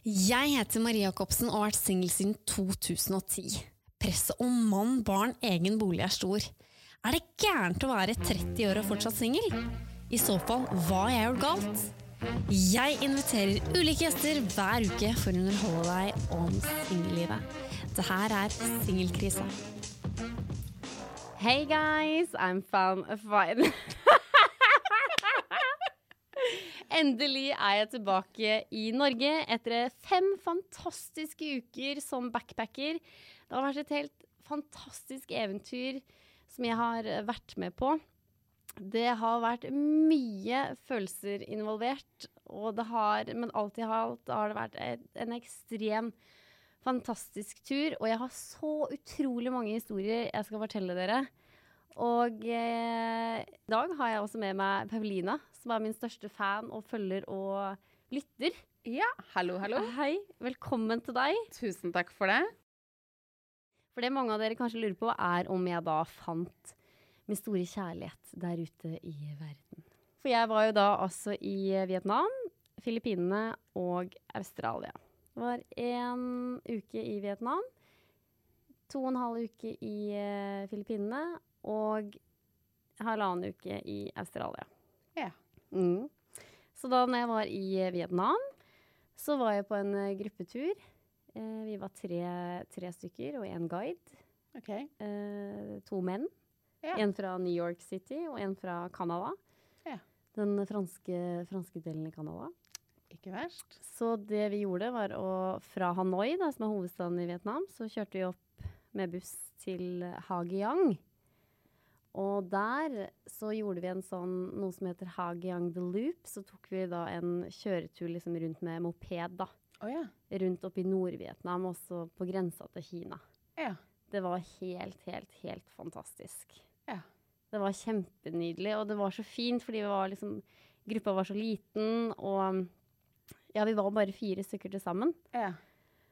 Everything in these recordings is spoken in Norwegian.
Jeg heter Marie Jacobsen og har vært singel siden 2010. Presset om mann, barn, egen bolig er stor. Er det gærent å være 30 år og fortsatt singel? I så fall, hva har jeg gjort galt? Jeg inviterer ulike gjester hver uke for å underholde deg om singellivet. Det her er Singelkrise. Hey guys, I'm of fine. Endelig er jeg tilbake i Norge etter fem fantastiske uker som backpacker. Det har vært et helt fantastisk eventyr som jeg har vært med på. Det har vært mye følelser involvert, og det har, men alt i alt har det vært en ekstrem fantastisk tur. Og jeg har så utrolig mange historier jeg skal fortelle dere. Og eh, i dag har jeg også med meg Paulina, som er min største fan og følger og lytter. Ja, hallo, hallo. Hei, velkommen til deg. Tusen takk for det. For det mange av dere kanskje lurer på, er om jeg da fant min store kjærlighet der ute i verden. For jeg var jo da altså i Vietnam, Filippinene og Australia. Det var én uke i Vietnam, to og en halv uke i eh, Filippinene og halvannen uke i Australia. Ja. Mm. Så da når jeg var i Vietnam, så var jeg på en eh, gruppetur. Eh, vi var tre, tre stykker og én guide. Ok. Eh, to menn. Ja. En fra New York City og en fra Canada. Ja. Den franske, franske delen i Canada. Ikke verst. Så det vi gjorde, var å Fra Hanoi, da, som er hovedstaden i Vietnam, så kjørte vi opp med buss til Hagiang. Og der så gjorde vi en sånn, noe som heter Hagiang the Loop. Så tok vi da en kjøretur liksom rundt med moped, da. Oh, ja. Rundt oppi i Nord-Vietnam, også på grensa til Kina. Ja. Det var helt, helt, helt fantastisk. Ja. Det var kjempenydelig, og det var så fint, fordi vi var liksom, gruppa var så liten, og ja, vi var bare fire stykker til sammen. Ja.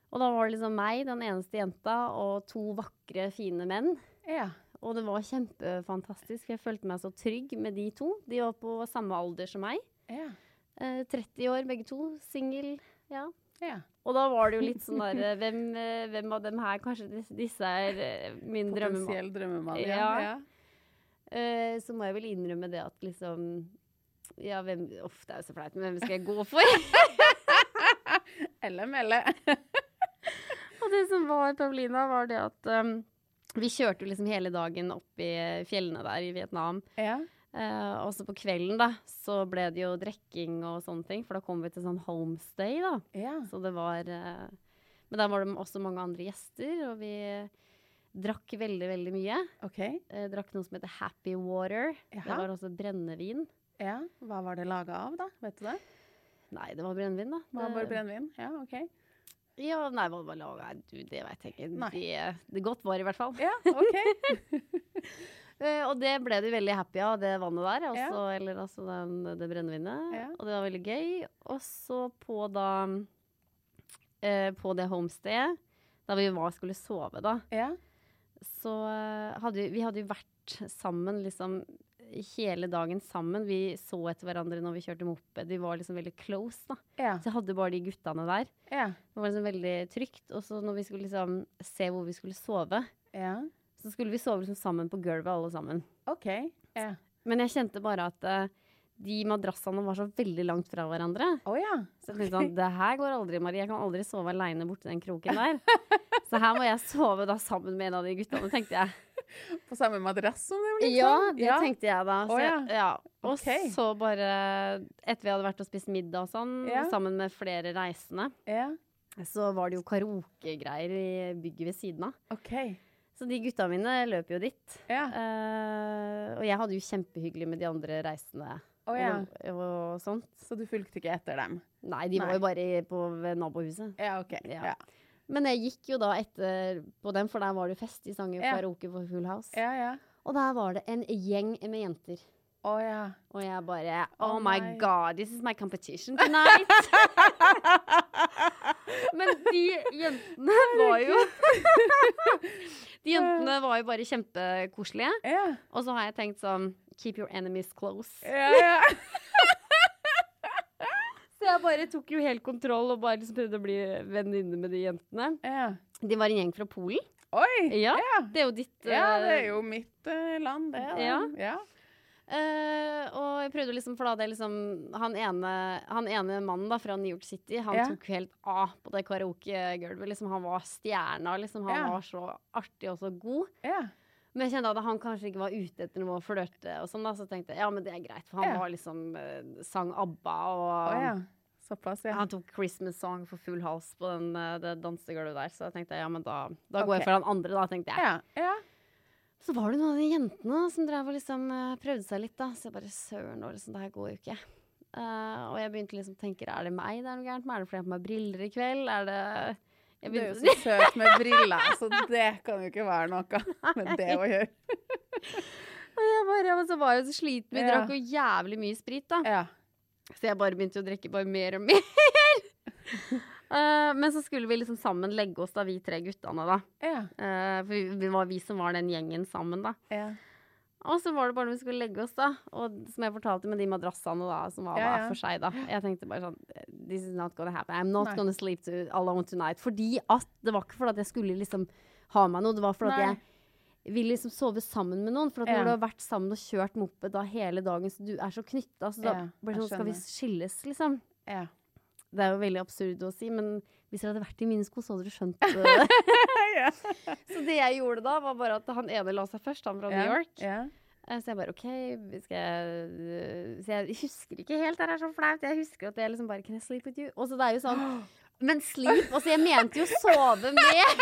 Og da var det liksom meg, den eneste jenta, og to vakre, fine menn. Ja. Og det var kjempefantastisk. Jeg følte meg så trygg med de to. De var på samme alder som meg. Ja. Eh, 30 år begge to. Singel. Ja. Ja. Og da var det jo litt sånn der eh, hvem, eh, hvem av dem her Kanskje disse er eh, min drømmemann. Potensiell drømmemann. Ja. Ja. Eh, så må jeg vel innrømme det at liksom Ja, hvem Uff, det er jo så flaut, men hvem skal jeg gå for? Elle melle. Og det som var Paulina, var det at um, vi kjørte jo liksom hele dagen opp i fjellene der i Vietnam. ja. Uh, og så på kvelden, da, så ble det jo drikking og sånne ting, for da kom vi til sånn homestay, da. Ja. Så det var uh, Men der var det også mange andre gjester, og vi drakk veldig, veldig mye. OK. Uh, drakk noe som heter Happy Water. Det var også brennevin. Ja. Hva var det laga av, da? Vet du det? Nei, det var brennevin, da. Hva Det- var brennevin? Ja, OK. Ja, nei, hva var laga Du, det vet jeg ikke. Nei. Det, det godt var i hvert fall. Ja, OK. Eh, og det ble de veldig happy av, det vannet der. Ja. Eller altså den, det brennevinet. Ja. Og det var veldig gøy. Og så på da eh, På det homestedet, da vi var, skulle sove, da, Ja. så eh, hadde vi, vi hadde jo vært sammen liksom hele dagen sammen. Vi så etter hverandre når vi kjørte moped. Vi var liksom veldig close, da. Ja. Så jeg hadde bare de guttene der. Ja. Det var liksom veldig trygt. Og så når vi skulle liksom se hvor vi skulle sove, Ja. så skulle vi sove liksom sammen på gulvet alle sammen. OK. Ja. Men jeg kjente bare at uh, de madrassene var så veldig langt fra hverandre. Oh, ja. Så jeg tenkte sånn, det her går aldri, Marie. Jeg kan aldri sove aleine borti den kroken der. Så her må jeg sove da sammen med en av de guttene, tenkte jeg. På samme madrass som det liksom? Ja, det det tenkte jeg da. Så, oh, ja. ja. Og okay. så bare Etter vi hadde vært og spist middag og sånn, Ja. sammen med flere reisende, Ja. så var det jo karaokegreier i bygget ved siden av. OK. Så de gutta mine løp jo dit. Ja. Eh, og jeg hadde jo kjempehyggelig med de andre reisende Å ja. og, og sånt. Så du fulgte ikke etter dem? Nei, de var jo bare på ved nabohuset. Ja, OK. Ja. Ja. Men jeg gikk jo da etter på dem, for der var det fest. i sanger Ja. karaoke for Full House. Ja, ja. Og der var det en gjeng med jenter. Å ja. Og jeg bare Oh, Oh my god, this is my competition tonight. Men de jentene var jo De jentene var jo bare kjempekoselige. Yeah. Og så har jeg tenkt sånn Keep your enemies close. yeah, ja. Jeg bare tok jo helt kontroll og bare liksom prøvde å bli venninne med de jentene. ja. De var en gjeng fra Polen. Oi! Ja, Ja. det er jo ditt Ja, det er eh, jo mitt uh, land, det. da. Ja. ja. Eh, og jeg prøvde liksom, for da det liksom han ene, han ene mannen da fra New York City, han tok helt av på det karaokegulvet. Liksom, han var stjerna, liksom. Han var så artig og så god. ja. Men jeg kjente at han kanskje ikke var ute etter noe å flørte og sånn, da. Så tenkte jeg ja, men det er greit, for han Ja. var liksom eh, sang ABBA og oh, ja. Såpass, ja. Han tok Christmas Song for full hals på den, eh, det dansegulvet der, så jeg tenkte ja, men da, da går okay. jeg for han andre, da, tenkte jeg. Ja. ja. Så var det noen av de jentene som drev og liksom eh, prøvde seg litt, da. Så jeg bare søren, liksom, det her går jo ikke. Uh, og jeg begynte liksom å tenke er det meg det er noe gærent med? Er det fordi jeg har på meg briller i kveld? Er det jeg Du er jo så søt med briller, så det kan jo ikke være noe med det å gjøre. og jeg bare, og så var jeg så sliten. Vi Ja. drakk jo jævlig mye sprit, da. Ja. Så jeg bare begynte å drikke bare mer og mer. uh, men så skulle vi liksom sammen legge oss, da, vi tre guttene, da. Ja. Uh, for vi, vi var vi som var den gjengen sammen, da. Ja. Og så var det bare når vi skulle legge oss, da. Og som jeg fortalte med de madrassene, da, som var Ja, ja. for seg, da. Jeg tenkte bare sånn This is not gonna happen. I'm not Nei. gonna sleep to alone tonight. Fordi at Det var ikke fordi at jeg skulle liksom ha meg noe, det var fordi at jeg ville liksom sove sammen med noen. For at Ja. når du har vært sammen og kjørt moped da hele dagen, så du er så knytta, så da Ja, bare sånn Skal vi skilles, liksom? Ja. Det er jo veldig absurd å si, men hvis dere hadde vært i mine sko, så hadde dere skjønt det. ja. så det jeg gjorde da, var bare at han ene la seg først, han fra New York. Ja. Eh, Så jeg bare OK, vi skal jeg øh, Så jeg husker ikke helt, det er så flaut. Jeg husker at jeg liksom bare Can I sleep with you? Og så det er jo sånn Men sleep Altså, jeg mente jo sove med.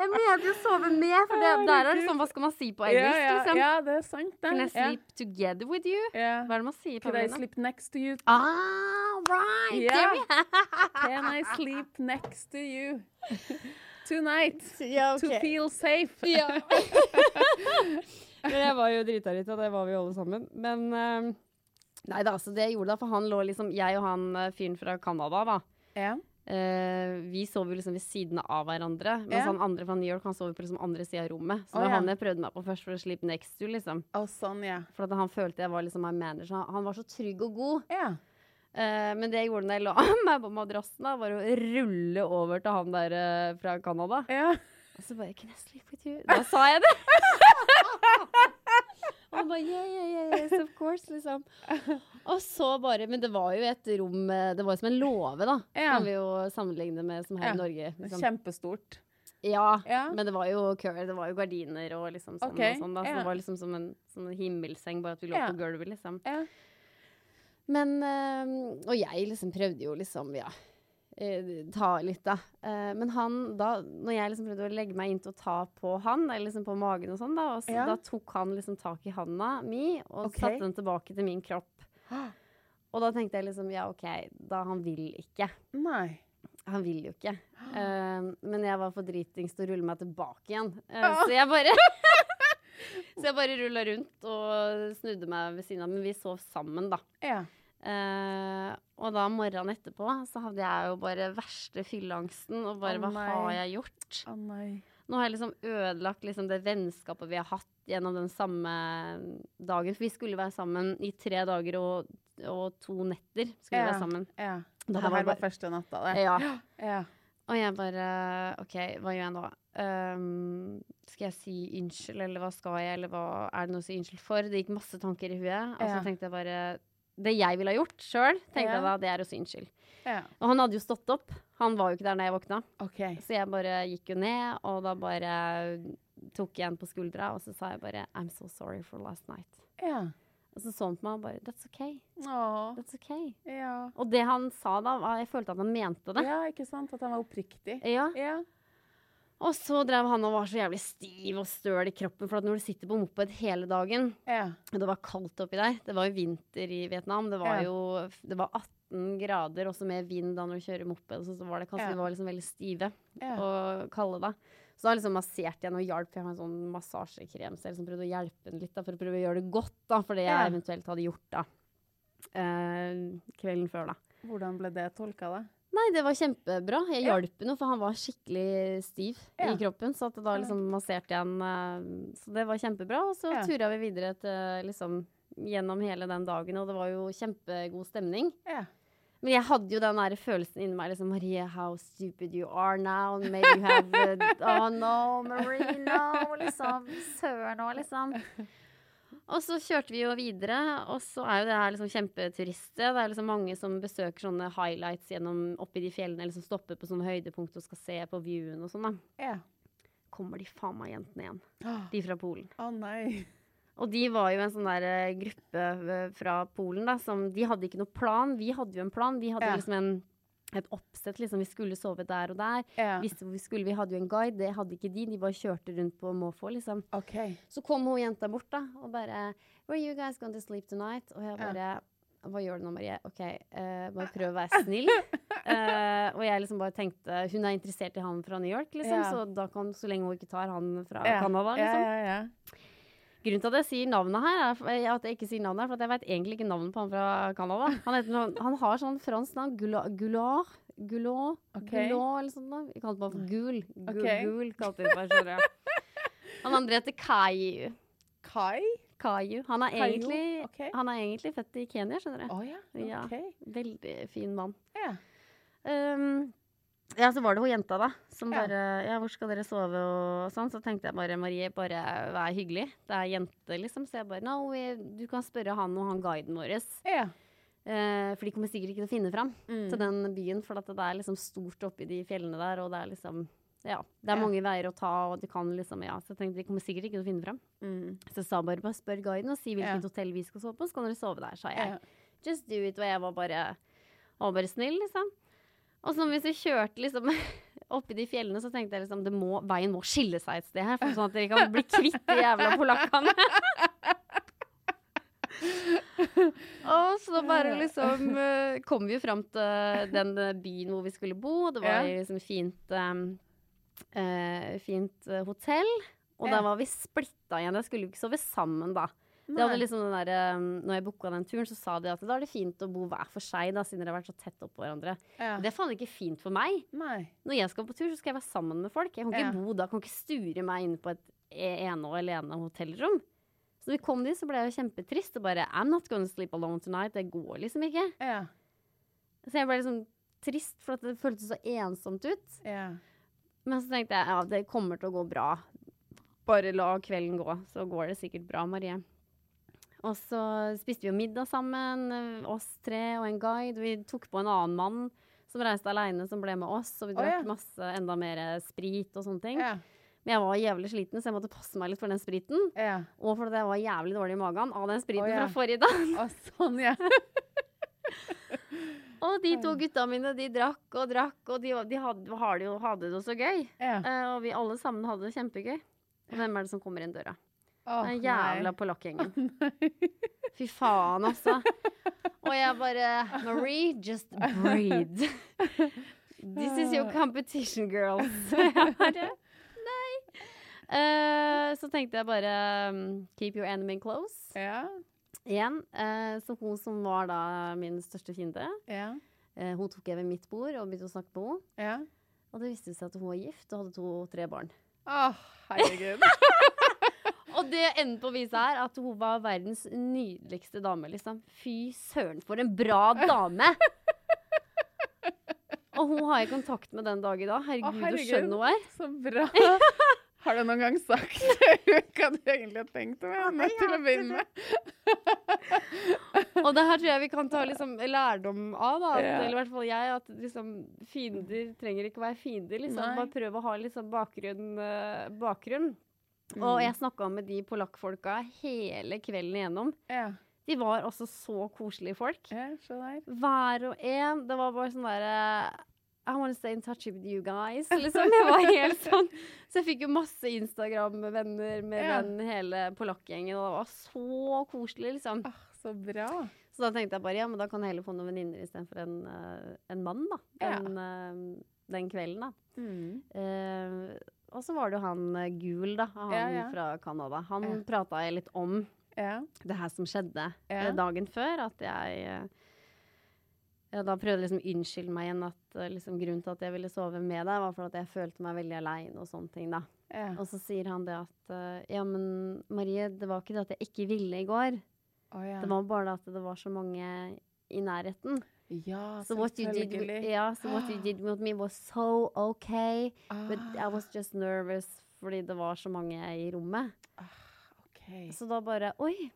Jeg mener jo sove med, for det, der er det sånn Hva skal man si på engelsk, liksom? ja, det er sant, det. Can I sleep together with you? Hva er det man sier på Can I sleep next to you? Ah, right! Can I sleep next to you? Tonight. Ja, To feel safe. Ja. Men jeg var jo drita litt, og det var vi jo alle sammen. Men um, Nei da, så det jeg gjorde da, for han lå liksom Jeg og han eh, fyren fra Canada, da. Ja. Eh, vi sov jo liksom ved siden av hverandre. Mens han andre fra New York han sov på liksom andre sida av rommet. Så det var han jeg prøvde meg på først for å sleep next to, liksom. Oh, sånn, yeah. For at han følte jeg var liksom my manager. Han, var så trygg og god. Yeah. Uh, men det jeg gjorde når jeg la meg på madrassen, da, var å rulle over til han der uh, fra Canada. Yeah. Og så bare Can I sleep with you? Da sa jeg det. og han bare yeah, yeah, yeah, yes, of course, liksom. Og så bare Men det var jo et rom eh, Det var jo som en låve, da. Ja. Kan vi jo sammenligne med som her Ja. i Norge. Liksom. Kjempestort. Ja, Ja. men det var jo kø, det var jo gardiner og liksom sånn Okay. og sånn. Da. Så ja. det var liksom som en, som en himmelseng, bare at vi lå Ja. på gulvet, liksom. Ja. Men øh, Og jeg liksom prøvde jo liksom, ja Ta litt, da. Eh, men han, da Når jeg liksom prøvde å legge meg inn til å ta på han, eller liksom på magen og sånn, da, og så, Ja. da tok han liksom tak i handa mi og okay. satte den tilbake til min kropp. Og da tenkte jeg liksom ja, OK, da han vil ikke. Nei. Han vil jo ikke. Uh, men jeg var for dritings til å rulle meg tilbake igjen. Uh, ja. Så jeg bare Så jeg bare rulla rundt og snudde meg ved siden av. Men vi sov sammen, da. Ja. Eh, og da morgenen etterpå så hadde jeg jo bare verste fylleangsten. Og bare oh, hva har jeg gjort? Oh. Nå har jeg liksom ødelagt liksom det vennskapet vi har hatt gjennom den samme dagen. For vi skulle være sammen i tre dager og, og to netter. skulle vi være sammen. Ja. Det var her var bare- første natta, det. Ja. Ja. Og jeg bare OK, hva gjør jeg nå? Um, skal jeg si unnskyld, eller hva skal jeg, eller hva er det noe å si unnskyld for? Det gikk masse tanker i huet. Og så tenkte jeg bare Det jeg ville ha gjort sjøl, tenkte jeg da, det er å si unnskyld. ja. Og han hadde jo stått opp. Han var jo ikke der når jeg våkna. Okay. Så jeg bare gikk jo ned, og da bare tok jeg en på skuldra, og så sa jeg bare I'm so sorry for last night. Ja. Og så så han på meg og bare That's okay. Aww. That's okay. Ja. Og det han sa da, var Jeg følte at han mente det. ja, ikke sant? At han var oppriktig. Ja. Ja. Og så drev han og var så jævlig stiv og støl i kroppen, for at når du sitter på moped hele dagen Ja. og det var kaldt oppi der. Det var jo vinter i Vietnam. Det var jo det var 18 grader, også med vind da når du kjører moped. Så, så var det kanskje Ja. vi var liksom veldig stive Ja. og kalde da. Så da liksom masserte jeg og hjalp. Jeg har en sånn massasjekrem, så jeg liksom prøvde å hjelpe den litt da, for å prøve å gjøre det godt, da, for det jeg eventuelt hadde gjort da. Eh, kvelden før, da. Hvordan ble det tolka, da? Nei, det var kjempebra. Jeg Ja. hjalp ham, for han var skikkelig stiv Ja. i kroppen. Så da liksom masserte jeg han eh, Så det var kjempebra. Og så Ja. tura vi videre til, liksom, gjennom hele den dagen, og det var jo kjempegod stemning. Ja. Men jeg hadde jo den der følelsen inni meg liksom Marie, how stupid you are now. Maybe you have Oh no, Marie, no. Liksom. Søren òg, liksom. Og så kjørte vi jo videre, og så er jo det her liksom kjempeturiststed. Det er liksom mange som besøker sånne highlights gjennom oppi de fjellene, eller som stopper på sånne høydepunkt og skal se på viewen og sånn, da. Ja. Kommer de faen meg jentene igjen. De fra Polen. Å nei. Og de var jo en sånn der eh, gruppe eh, fra Polen, da, som De hadde ikke noe plan. Vi hadde jo en plan. Vi hadde yeah. liksom en, et oppsett, liksom. Vi skulle sove der og der. Yeah. Vi skulle. Vi hadde jo en guide. Det hadde ikke de. De bare kjørte rundt på måfå, liksom. Okay. Så kom hun jenta bort, da, og bare Where are you guys going to sleep tonight? Og jeg bare bare Hva gjør du nå, Marie? OK, uh, bare prøv å være snill. uh, og jeg liksom bare tenkte Hun er interessert i han fra New York, liksom, yeah. så da kan så lenge hun ikke tar han fra. Canada, liksom. Ja, ja. Grunnen til at jeg sier navnet her, er eh, at jeg ikke sier navnet her, for jeg vet egentlig ikke navnet på han fra Canada. Han, heter, han har sånn fransk navn. Goulard Goulard? Okay. Ok. Goulard eller sånt noe. Vi kalte bare for Gul. Gul, Ok. Gul kalte vi bare, skjønner jeg. Han andre heter Kayu. Kai? Kayu. Han er, egentlig, okay. han er egentlig født i Kenya, skjønner du. Oh, ja. Ja. OK. Veldig fin mann. Ja. Um, ja, så var det hun jenta, da, som Ja. bare Ja, hvor skal dere sove og sånn? Så tenkte jeg bare Marie, bare vær hyggelig. Det er jente, liksom. Så jeg bare No, we, du kan spørre han og han guiden vår. Ja. Eh, for de kommer sikkert ikke til å finne fram Mm. til den byen, for at det er liksom stort oppi de fjellene der, og det er liksom Ja. Det er Ja. mange veier å ta, og du kan liksom Ja. Så jeg tenkte de kommer sikkert ikke til å finne fram. Mm. Så jeg sa bare bare spør guiden og si hvilket Ja. hotell vi skal sove på, så kan dere sove der, sa jeg. Just do it. Og jeg var bare, var bare snill, liksom. Og så hvis vi kjørte liksom oppi de fjellene, så tenkte jeg liksom det må, veien må skille seg et sted her, for sånn at dere kan bli kvitt de jævla polakkene. og så bare liksom eh, kom vi jo fram til den eh, byen hvor vi skulle bo, og det var liksom fint eh, fint eh, hotell. Og Ja. da var vi splitta igjen. Jeg skulle jo ikke sove sammen, da. Det hadde liksom den der, um, når jeg booka den turen, så sa de at da er det fint å bo hver for seg, da, siden dere har vært så tett oppå hverandre. Ja. Det er faen ikke fint for meg. Nei. Når jeg skal på tur, så skal jeg være sammen med folk. Jeg kan ikke Ja. bo da, kan ikke sture meg inne på et e- ene og alene hotellrom. Så når vi kom dit, så ble jeg jo kjempetrist og bare I'm not gonna sleep alone tonight. Det går liksom ikke. Ja. Så jeg ble liksom trist, for at det føltes så ensomt ut. Ja. Men så tenkte jeg ja, det kommer til å gå bra. Bare la kvelden gå, så går det sikkert bra, Marie. Og så spiste vi jo middag sammen, eh, oss tre og en guide. Vi tok på en annen mann som reiste aleine, som ble med oss. Og vi drakk drakk ja. masse, enda mer sprit og sånne ting. Ja. Men jeg var jævlig sliten, så jeg måtte passe meg litt for den spriten. ja. Og fordi jeg var jævlig dårlig i magen av den spriten oh, fra forrige dag. Å, sånn, ja. Og de to gutta mine, de drakk og drakk, og de, de hadde, hadde det jo så gøy. Eh, og vi alle sammen hadde det kjempegøy. Og hvem er det som kommer inn døra? Åh, Den jævla polakkgjengen. Fy faen, altså. Og jeg bare Marie, just breathe. This is your competition, girls. Jeg bare Nei. Uh, så tenkte jeg bare um, Keep your enemy close. Ja. Igjen. Uh, så hun som var da min største fiende, Ja. uh, hun tok jeg ved mitt bord og begynte å snakke med henne. Ja. Og det viste seg at hun var gift og hadde to-tre barn. Å, herregud. Og det enden på viset er at hun var verdens nydeligste dame, liksom. Fy søren, for en bra dame! Og hun har jeg kontakt med den dag i dag. Herregud, Å, så herregud. skjønn hun er. Så bra. Har du noen gang sagt hva du egentlig har tenkt om henne til å begynne med? Og det her tror jeg vi kan ta liksom lærdom av, da. At, Ja. Eller i hvert fall jeg. At liksom fiender trenger ikke å være fiender. Liksom. Bare prøv å ha sånn bakgrunn. eh, bakgrunn. Mm. Og jeg snakka med de polakkfolka hele kvelden igjennom. Ja. De var også så koselige folk. ja. Hver og en. Det var bare sånn derre I want to stay in touch with you guys. Liksom. Jeg var helt sånn. Så jeg fikk jo masse Instagram-venner med Ja. den hele polakkgjengen, og det var så koselig, liksom. Ah, så bra. Så da tenkte jeg bare ja, men da kan jeg heller få noen venninner istedenfor en, eh, en mann, da. Ja. Den, kvelden, da. Mm. Uh, og så var det jo han eh, Gul, da. Han Ja, ja. fra Canada. Han Ja. prata jeg litt om Ja. det her som skjedde eh, dagen før. At jeg da prøvde jeg liksom å unnskylde meg igjen at liksom, grunnen til at jeg ville sove med deg, var for at jeg følte meg veldig aleine og sånne ting, da. Ja. Og så sier han det at ja, men Marie, det var ikke det at jeg ikke ville i går. Oh, ja. Det var bare det at det var så mange i nærheten. Ja, So what you did, selvfølgelig. yeah, so what you did with me was so okay, but I Ah, was just nervous fordi det var så mange i rommet. ok. Så da bare Oi,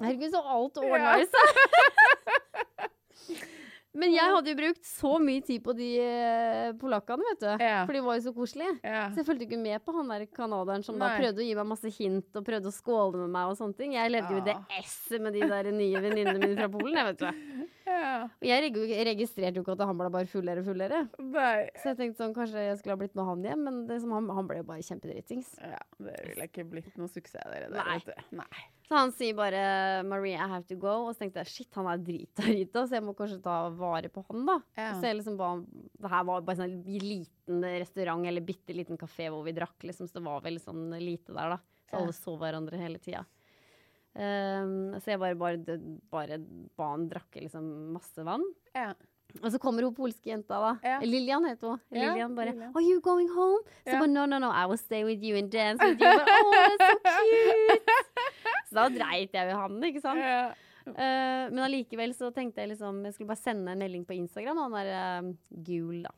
herregud, så alt ordna yeah. seg. Men jeg hadde jo brukt så mye tid på de eh, polakkene, vet du. Yeah. For de var jo så koselige. Yeah. Så jeg fulgte ikke med på han der canadieren som da prøvde å gi meg masse hint og prøvde å skåle med meg og sånne ting. Jeg levde jo i det esset med de der nye venninnene mine fra Polen, jeg, vet du. ja. Og jeg registrerte jo ikke at han ble bare fullere og fullere. Nei. Så jeg tenkte sånn, kanskje jeg skulle ha blitt med han hjem, men det som han, han ble jo bare kjempedritings. Ja, det ville ikke blitt noe suksess dere der, Nei. Nei. Så han sier bare 'Marie, I have to go', og så tenkte jeg shit, han er drita så jeg må kanskje ta vare på han, da. Ja. Så jeg liksom ba Det her var bare sånn liten restaurant eller bitte liten kafé hvor vi drakk, liksom, så det var veldig sånn lite der, da. Så alle så hverandre hele tida. Um, så jeg bare, bare, bare ba han drakke liksom masse vann. Ja. Og så kommer hun polske jenta, da. Ja. Lillian heter hun. Ja, Lillian bare Lillian. 'Are you going home?' Så Ja. bare 'No, no, no, I will stay with you and dance with you'. Bare, oh, er så cute! så da dreit jeg jo han, ikke sant. Ja. Uh, men allikevel så tenkte jeg liksom Jeg skulle bare sende en melding på Instagram, han er uh, Gul, da.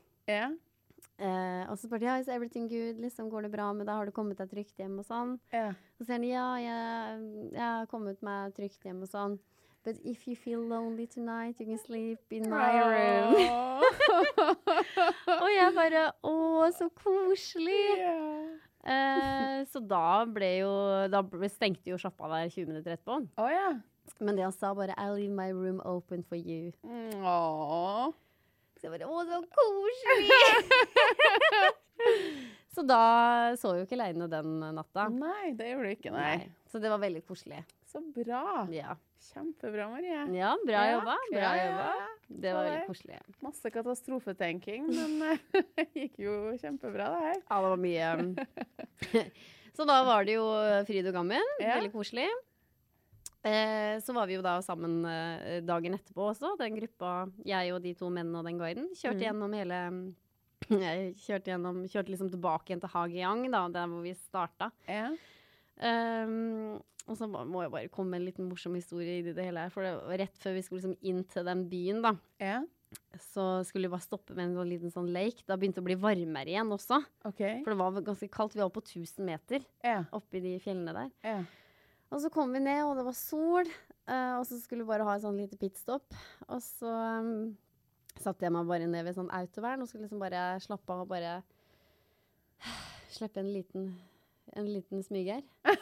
Eh, og så spurte jeg is everything good, liksom, går det bra med deg, har du kommet deg trygt hjem og sånn. Ja. Så sier han ja, jeg, jeg har kommet meg trygt hjem og sånn. But if you feel lonely tonight, you can sleep in my room. og jeg bare Å, så koselig! Yeah. Eh, så da ble jo Da ble, stengte jo sjappa der 20 minutter etterpå. Oh, yeah. Men det han sa bare I leave my room open for you. Aww. Åh. Så jeg bare Å, så koselig! så da så jo ikke Leine den natta. Nei, det gjorde du ikke, nei. Så det var veldig koselig. Så bra. Ja, Kjempebra, Marie. ja bra Ja, jobba. Bra ja, jobba. Det var veldig koselig. Masse katastrofetenking, men eh, det gikk jo kjempebra, det her. Ja, det var mye Så da var det jo fryd og gammen. Veldig koselig. Eh, så var vi jo da sammen eh, dagen etterpå også, den gruppa, jeg og de to mennene og den guiden. Kjørte Mm. gjennom hele kjørte, gjennom, kjørte liksom tilbake igjen til Hageyang, da, der hvor vi starta. Ja. Um, og så må må jeg bare komme med en liten morsom historie i det hele her. For det var rett før vi skulle liksom inn til den byen, da, ja. så skulle vi bare stoppe med en sånn liten sånn lake. Da begynte det å bli varmere igjen også. Okay. For det var ganske kaldt. Vi var på 1000 meter Ja. oppi de fjellene der. ja. Og så kom vi ned, og det var sol. Uh, og så skulle vi bare ha et sånn lite pitstop. Og så um, satte jeg meg bare ned ved sånn autovern og skulle liksom bare slappe av og bare slippe en liten, en liten smyger.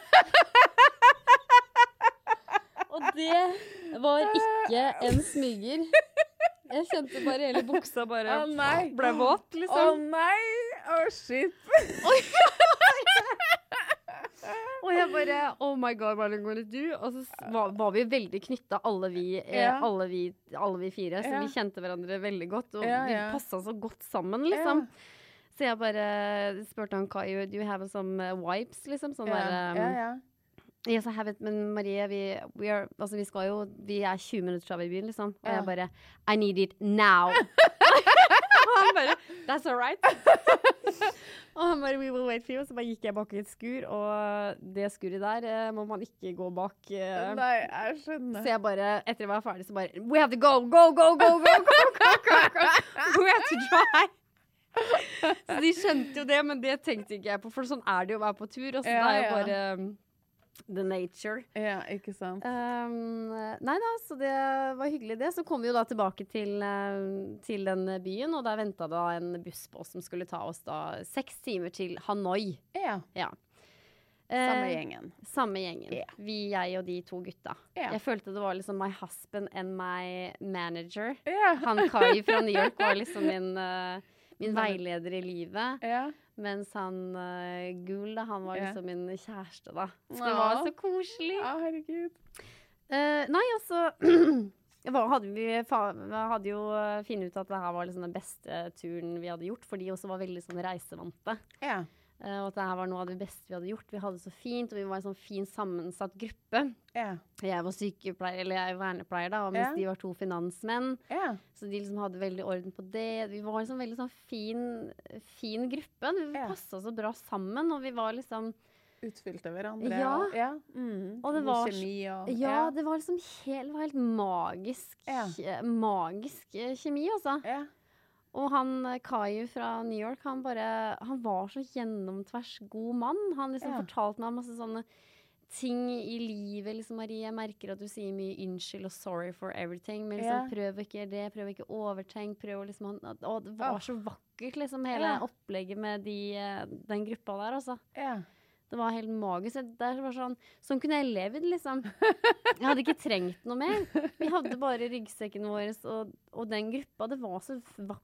og det var ikke en smyger. Jeg kjente bare hele buksa bare oh, ble våt, liksom. Å oh, nei! Å shit! Og jeg bare Oh my god, am I gonna do? Og så var, var vi veldig knytta, alle, vi, eh, Ja. alle, alle vi fire. Så Ja. vi kjente hverandre veldig godt, og Ja, vi passa så godt sammen, liksom. Så jeg bare spurte han Kai, do you have some uh, wipes, liksom? Sånn Ja, der um. Yes, I have it, men Marie, vi, we are, altså, vi skal jo Vi er 20 minutter fra i byen, liksom. Og jeg bare I need it now. han bare That's all right. og han bare We will wait for you. Så bare gikk jeg bak i et skur, og det skuret der eh, må man ikke gå bak. Eh. Nei, jeg skjønner. Så jeg bare, etter at jeg var ferdig, så bare We have to go! Go, go, go! go, go, go, go, go. We have to try! Så de skjønte jo det, men det tenkte ikke jeg på, for sånn er det jo å være på tur. Og så ja, er jo bare... Um, the nature. Ja, ikke sant. Um, nei da, så det var hyggelig det. Så kom vi jo da tilbake til, eh, til den byen, og der venta da en buss på oss som skulle ta oss da seks timer til Hanoi. Ja. Ja. Samme Eh, gjengen. Samme gjengen. Yeah. Vi, jeg og de to gutta. Yeah. Jeg følte det var liksom my husband and my manager. Ja. Han Kai fra New York var liksom min, uh, min veileder i livet. Mens han uh, Gul, da, han var liksom min kjæreste, da. Så det var så koselig. Ja, herregud. Uh, nei, altså hva hadde vi, hadde jo uh, funnet ut at det her var liksom den beste turen vi hadde gjort, for de også var veldig sånn reisevante. Ja. Eh, og at det her var noe av det beste vi hadde gjort. Vi hadde det så fint, og vi var en sånn fin sammensatt gruppe. Yeah. Jeg var sykepleier, eller jeg var vernepleier, da, og mens yeah. de var to finansmenn. Yeah. Så de liksom hadde veldig orden på det. Vi var liksom veldig sånn fin, fin gruppe. Vi yeah. passa så bra sammen, og vi var liksom Utfylte hverandre. Ja. Og, ja. Mm. Og det var- kjemi og Ja, det var liksom helt, det var helt magisk, Ja. eh, magisk eh, kjemi, altså. ja. Og han Kai Kayu fra New York, han bare Han var så gjennomtvers god mann. Han liksom Ja. fortalte meg masse sånne ting i livet. Liksom, Marie, jeg merker at du sier mye unnskyld og sorry for everything. Men liksom, Ja. prøv ikke det, prøv ikke overtenk. Prøv liksom han- Å, det var så vakkert, liksom, hele Ja. opplegget med de, eh, den gruppa der, altså. ja. Det var helt magisk. Det var sånn, sånn kunne jeg levd, liksom. Jeg hadde ikke trengt noe mer. Vi hadde bare ryggsekken vår og, og den gruppa. Det var så vakkert.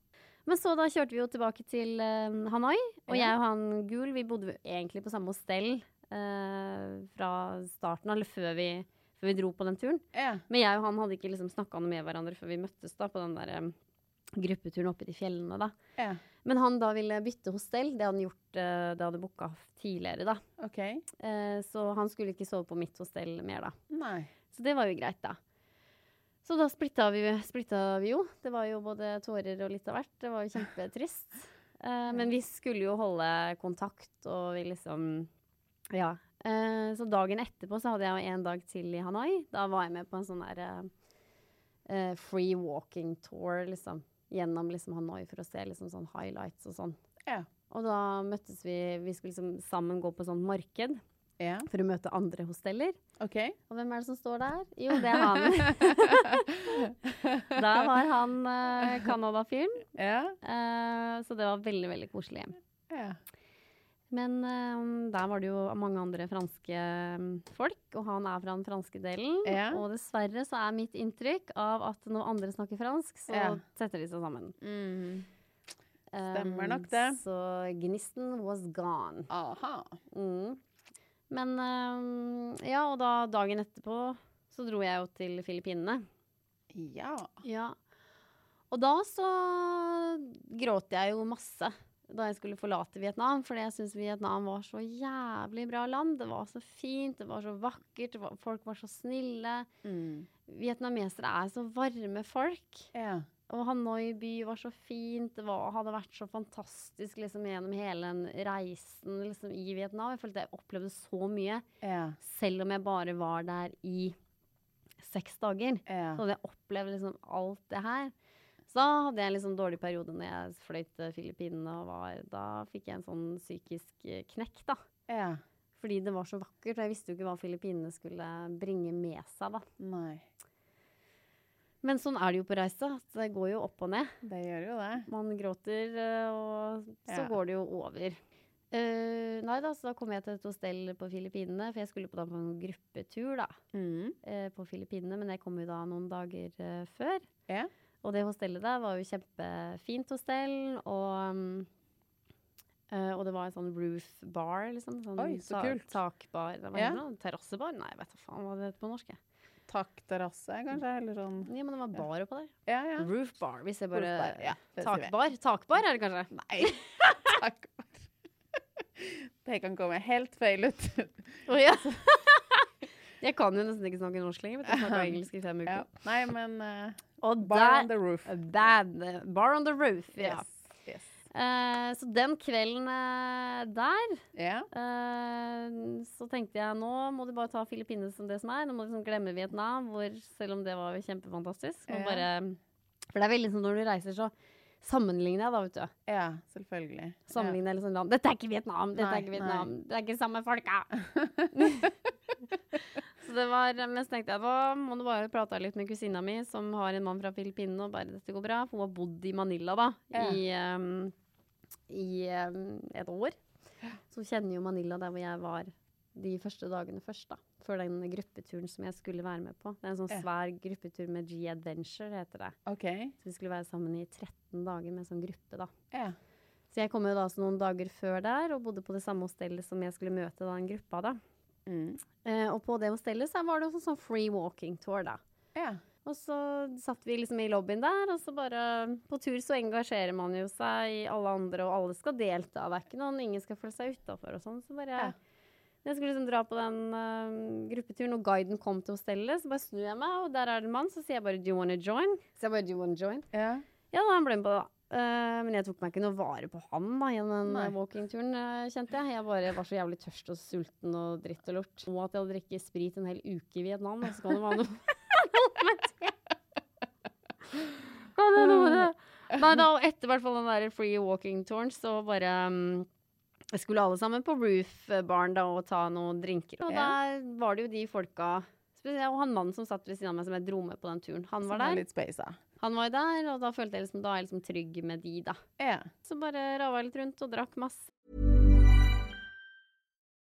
Men så da kjørte vi jo tilbake til uh, Hanoi, og jeg og han Gul vi bodde egentlig på samme hostell uh, fra starten, eller før vi, før vi dro på den turen. ja. Men jeg og han hadde ikke liksom snakka noe med hverandre før vi møttes da på den der um, gruppeturen oppe i de fjellene. da. ja. Men han da ville bytte hostell. Det hadde han gjort, uh, det hadde booka tidligere, da. Okay. Eh, så han skulle ikke sove på mitt hostell mer, da. Nei. Så det var jo greit, da. Så da splitta vi, splitta vi jo. Det var jo både tårer og litt av hvert. Det var jo kjempetrist. Eh, men vi skulle jo holde kontakt, og vi liksom Ja. Eh, så dagen etterpå så hadde jeg jo en dag til i Hanoi. Da var jeg med på en sånn der eh, eh, free walking tour, liksom. Gjennom liksom Hanoi for å se liksom sånn highlights og sånn. Ja. Og da møttes vi Vi skulle liksom sammen gå på sånn marked Ja. for å møte andre hosteller. Okay. Og hvem er det som står der? Jo, det er han. da var han uh, Canada-fyren. Ja. Uh, så det var veldig, veldig koselig. Ja. Men uh, der var det jo mange andre franske folk, og han er fra den franske delen. Ja. Og dessverre så er mitt inntrykk av at når andre snakker fransk, så setter de seg sammen. Mm. Eh, Stemmer nok det. Så gnisten was gone. Aha. Mm. Men eh, ja, og da dagen etterpå så dro jeg jo til Filippinene. Ja. Ja. Og da så gråt jeg jo masse da jeg skulle forlate Vietnam, fordi jeg syntes Vietnam var så jævlig bra land. Det var så fint, det var så vakkert, var, folk var så snille. Mm. Vietnamesere er så varme folk. Ja. Og Hanoi by var så fint. Det var, hadde vært så fantastisk liksom, gjennom hele den reisen liksom, i Vietnam. Jeg følte jeg opplevde så mye, Ja. selv om jeg bare var der i seks dager. Ja. Så hadde jeg opplevd liksom alt det her. Så da hadde jeg en liksom dårlig periode når jeg fløy til Filippinene. og var, Da fikk jeg en sånn psykisk eh, knekk, da. ja. Fordi det var så vakkert. Og jeg visste jo ikke hva Filippinene skulle bringe med seg, da. Nei. Men sånn er det jo på reise. Det går jo opp og ned. Det gjør jo det. Man gråter, eh, og så Ja. går det jo over. Uh, nei da, så da kom jeg til et hostell på Filippinene, for jeg skulle på, da på en gruppetur da, Mm. uh, på Filippinene, men jeg kom jo da noen dager uh, før. Yeah. Og det hostellet der var jo kjempefint hostell, og, um, og det var en sånn roof bar, liksom. Sånn Oi, så ta- kult. Takbar. Det var yeah. Terrassebar? Nei, jeg vet da faen hva det heter på norsk. jeg. Takterrasse, kanskje? Eller sånn Ja, men det var bar oppå der. Ja, ja. Roof bar, hvis jeg bare bar, ja. Takbar? Takbar er det kanskje? Nei. Takbar. Det kan komme helt feil ut. Å ja. jeg kan jo nesten ikke snakke norsk lenger. Jeg snakka engelsk i fem Ja. Nei, men uh, Bar der- on the roof. Bad. Bar on the roof, ja. Yes. Eh, så den kvelden eh, der yeah. eh, så tenkte jeg nå må du bare ta Filippinene som det som er. Nå må du liksom glemme Vietnam, hvor, selv om det var kjempefantastisk. Yeah. Bare, for det er veldig sånn når du reiser, så sammenligner jeg, da, vet du. ja, selvfølgelig. Sammenligner liksom land. Dette er ikke Vietnam! Dette Nei, er ikke Vietnam. Det er ikke samme folka! så det var Men så tenkte jeg nå må du bare prate litt med kusina mi, som har en mann fra Filippinene, og bare dette går bra. For hun har bodd i Manila, da, i, um, i um, et år. Så kjenner jo Manila der hvor jeg var de første dagene først, da. Før den gruppeturen som jeg skulle være med på. Det er en sånn svær gruppetur med G-Adventure, heter det. Okay. Så vi skulle være sammen i 13 dager med sånn gruppe, da. Ja. Så jeg kom jo da noen dager før der, og bodde på det samme hostellet som jeg skulle møte den gruppa, da. Mm. Eh, og på det hostellet så var det også sånn free walking tour, da. ja. Og så satt vi liksom i lobbyen der, og så bare På tur så engasjerer man jo seg i alle andre, og alle skal delta. Det er ikke noen Ingen skal føle seg utafor og sånn. Så bare Ja. Jeg skulle liksom dra på den uh, gruppeturen, og guiden kom til hostellet, så bare snur jeg meg, og der er det en mann. Så sier jeg bare 'Do you wanna join?' Så jeg bare 'Do you wanna join?' ja. Ja, da han ble med på det. Eh, men jeg tok meg ikke noe vare på han da, gjennom den walkingturen, uh, kjente jeg. Jeg bare var så jævlig tørst og sulten og dritt og lort. Og at jeg hadde drukket sprit en hel uke i Vietnam, så kan det være noe. Kan noe med det? Nei, da, etter hvert fall den der free walking-touren, så bare um, skulle alle sammen på Roof Barn da og ta noen drinker. Og Ja. der var det jo de folka Og han mannen som satt ved siden av meg som jeg dro med på den turen, han var er der. Han var der, og da følte jeg liksom, da er jeg liksom trygg med de, da. Ja. Så bare rava litt rundt og drakk masse.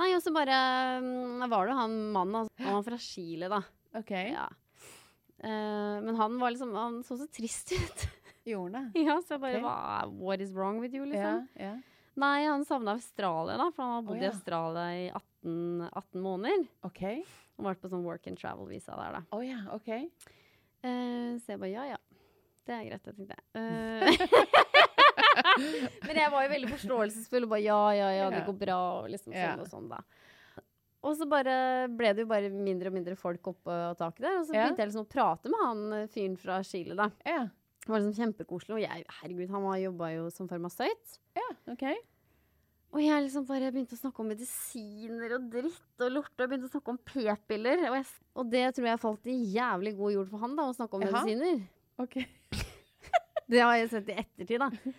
nei, og så bare um, var det jo han mannen, altså. han var fra Chile, da. OK. Ja. Uh, men han var liksom Han så så trist ut. Gjorde det. ja, så jeg bare okay. What is wrong with you, Ja. liksom? ja. Nei, han savna Australia, da, for han har bodd i ja. Australia i 18, 18 måneder. OK. Og vært på sånn work and travel-visa der, da. Oh, ja, OK. Uh, så jeg bare ja, ja. Det er greit, jeg tenkte. Eh, Men jeg var jo veldig forståelsesfull og bare ja, ja, ja, det går bra, og liksom sånn og sånn, da. Og så bare ble det jo bare mindre og mindre folk oppe av taket der. Og så begynte jeg liksom å prate med han eh, fyren fra Chile, da. Ja. Det var liksom kjempekoselig. Og jeg, herregud, han jobba jo som farmasøyt. ja. OK. Og jeg liksom bare begynte å snakke om medisiner og dritt og lort. Og jeg begynte å snakke om p-piller. Og, og det tror jeg falt i jævlig god jord for han, da, å snakke om Jaha. medisiner. ok. Det har jeg sett i ettertid, da.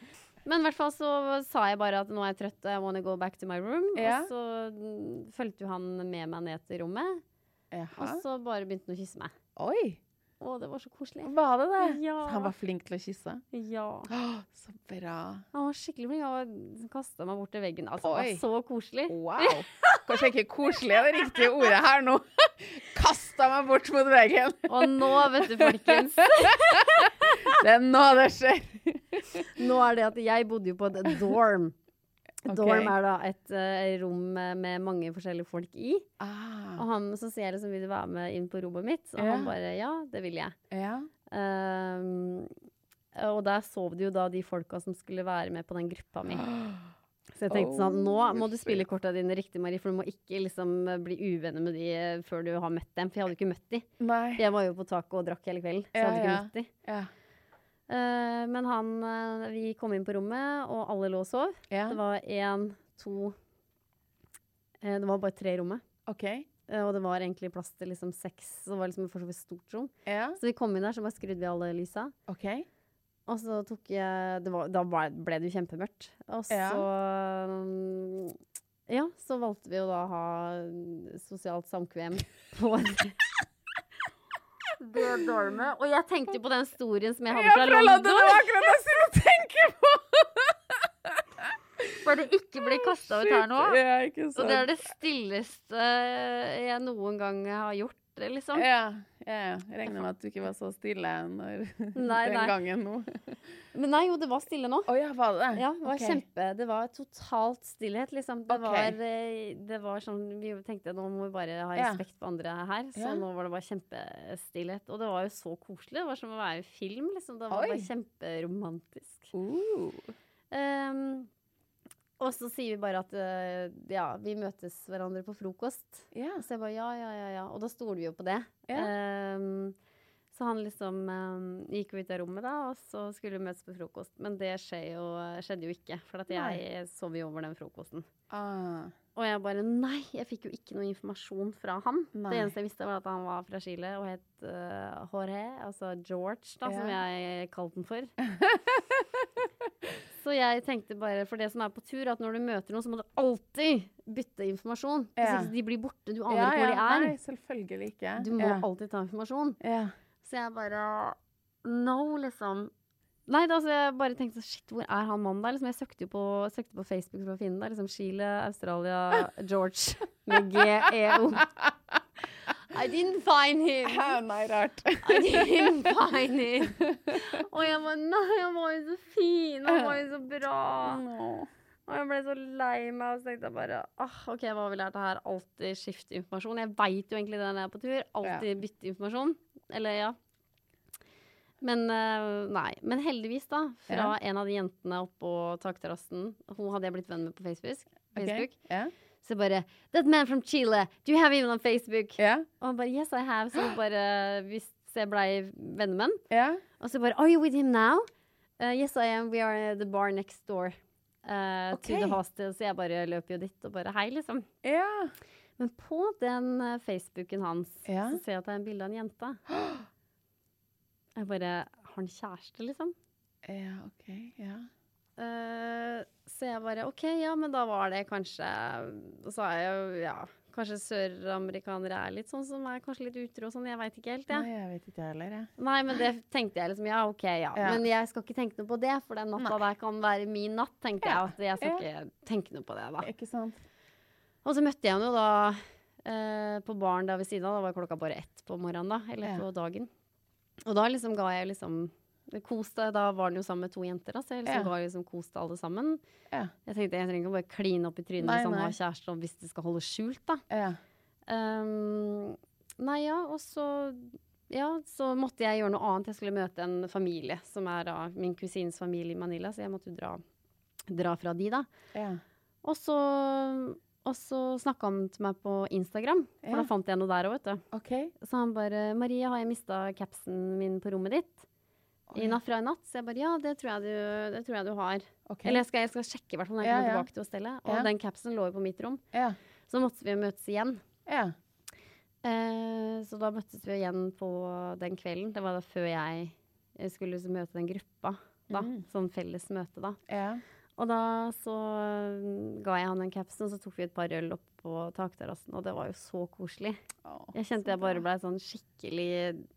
Men i hvert fall så sa jeg bare at nå er jeg trøtt, I wanna go back to my room. Ja. Og så mm, fulgte jo han med meg ned til rommet, og så bare begynte han å kysse meg. Oi. Å, det var så koselig. Var det det? Ja. Han var flink til å kysse? Ja. Å, så bra. Han var skikkelig flink. Han kasta meg bort til veggen. Altså, det var så koselig. Wow. Kanskje ikke koselig er det riktige ordet her nå. Kasta meg bort mot veggen. Og nå, vet du, folkens Det er nå det skjer. Nå er det at jeg bodde jo på et dorm. Okay. Dorm er da et uh, rom med, mange forskjellige folk i. Ah. Og han, så sier jeg liksom, vil du være med inn på rommet mitt? Og Ja. han bare, ja, det vil jeg. Ja. Um, og der sov det jo da de folka som skulle være med på den gruppa mi. Så jeg tenkte sånn, nå Oh, må du spille korta dine riktig, Marie, for du må ikke liksom bli uvenner med de eh, før du har møtt dem. For jeg hadde ikke møtt de. Nei. Jeg var jo på taket og drakk hele kvelden, så jeg hadde ikke ja. møtt de. Ja. Eh, men han, eh, vi kom inn på rommet, og alle lå og sov. ja. Det var én, to eh, Det var bare tre i rommet. Okay. Og det var egentlig plass til liksom seks. Så det var liksom et for så vidt stort rom. Ja. Så vi kom inn der, så bare skrudde vi alle lysa. Okay. Og så tok jeg det var, Da ble det jo kjempemørkt. Og så Ja. mm, Ja, så valgte vi jo da å ha mm, sosialt samkvem på det dorme. Og jeg tenkte jo på den historien som jeg hadde fra fra London! Det var akkurat det jeg skulle tenke på! Bare ikke blir kasta ut her nå. Og det er det stilleste jeg noen gang har gjort hjertet, liksom. Ja, ja, ja. Jeg regner med at du ikke var så stille når, Nei, den nei. gangen nå. Men nei, jo, det var stille nå. Oh, ja, var det? Ja, det var okay. kjempe Det var totalt stillhet, liksom. Det, okay. var, eh, det var sånn Vi tenkte nå må vi bare ha Ja. respekt for andre her, så Ja. nå var det bare kjempestillhet. Og det var jo så koselig. Det var som å være i film, liksom. Det var Oi. bare kjemperomantisk. Uh. Um, og så sier vi bare at eh, ja, vi møtes hverandre på frokost. Ja. Så jeg bare ja, ja, ja, ja. Og da stoler vi jo på det. Um, så han liksom um, gikk jo ut av rommet da, og så skulle vi møtes på frokost. Men det skjedde jo, skjedde jo ikke, for at jeg sov jo over den frokosten. Ah. Og jeg bare nei, jeg fikk jo ikke noe informasjon fra han. Nei. Det eneste jeg visste, var at han var fra Chile og het uh, Jorge, altså George, da, som jeg kalte den for. så jeg tenkte bare, for det som er på tur, at når du møter noen, så må du alltid bytte informasjon. Hvis Ja. ikke de blir borte, du aner Ja, ikke hvor ja. de er. Nei, selvfølgelig ikke. Du må ja. alltid ta informasjon. Ja. Så jeg bare No, liksom. Nei, da, altså, jeg bare tenkte så, shit, hvor er han mannen der? Liksom, jeg søkte jo på, søkte på Facebook for å finne det. Liksom Chile, Australia, George med G-E-O. I didn't find him. Ja, nei, rart. I didn't find him. Og jeg bare Nei, han var jo så fin. Han var jo så bra. Og jeg ble så lei meg, og så tenkte jeg bare ah, OK, hva har vi lært her? Alltid skifte informasjon. Jeg veit jo egentlig det når jeg er på tur. Alltid bytte informasjon. Eller ja. Men eh, nei. Men heldigvis, da, fra Ja. en av de jentene oppå takterrassen Hun hadde jeg blitt venn med på Facebook. Facebook. Okay. Yeah. Så bare That man from Chile, do you have him on Facebook? Yeah. Og han bare Yes, I have. Så bare hvis jeg blei venner med ham. Yeah. Og så bare Are you with him now? Uh, yes, I am. We are at the bar next door. Uh, okay. To the hostel. Så jeg bare løper jo dit og bare Hei, liksom. Ja. Men på den Facebooken hans så ser jeg at det er en bilde av en jente. Jeg bare Har han kjæreste, liksom? Ja, OK. Ja. Uh, så jeg bare OK, ja, men da var det kanskje så er jeg jo, ja Kanskje søramerikanere er litt sånn som er kanskje litt utro og sånn. Jeg veit ikke helt, jeg. Nei, jeg vet ikke heller, jeg. Nei, men det tenkte jeg liksom. Ja, OK, ja. Ja. Men jeg skal ikke tenke noe på det, for den natta der kan være min natt, tenkte Ja. jeg. At jeg skal Ja. ikke tenke noe på det, da. Ikke sant? Og så møtte jeg henne jo da eh, på baren der ved siden av. Da var klokka bare ett på morgenen, da. Eller Ja. på dagen. Og da liksom ga jeg liksom Koste. Da var den jo sammen med to jenter, da, så jeg liksom Ja. ga liksom koste alle sammen. Ja. Jeg tenkte jeg trenger ikke bare kline opp i trynet hvis han har kjæreste, og hvis det skal holde skjult, da. Ja. Um, nei, ja, og så ja, så måtte jeg gjøre noe annet. Jeg skulle møte en familie, som er da min kusines familie i Manila, så jeg måtte jo dra, dra fra de, da. Ja. Og så, og så snakka han til meg på Instagram, for Ja. da fant jeg noe der òg, vet du. OK. Så han bare 'Maria, har jeg mista capsen min på rommet ditt?' I natt fra i natt. Så jeg bare 'ja, det tror jeg du, det tror jeg du har'. Okay. Eller jeg skal, jeg skal sjekke, i hvert fall, når jeg Ja, kommer ja. tilbake til hostellet. Og Ja. den capsen lå jo på mitt rom. Ja. Så måtte vi møtes igjen. Ja. Eh, så da møttes vi igjen på den kvelden. Det var da før jeg, skulle liksom møte den gruppa. Da, Mm. Sånn felles møte, da. Og da så mm, ga jeg han den capsen, og så tok vi et par øl opp på takterrassen, og det var jo så koselig. Åh, Jeg kjente jeg bare blei sånn skikkelig,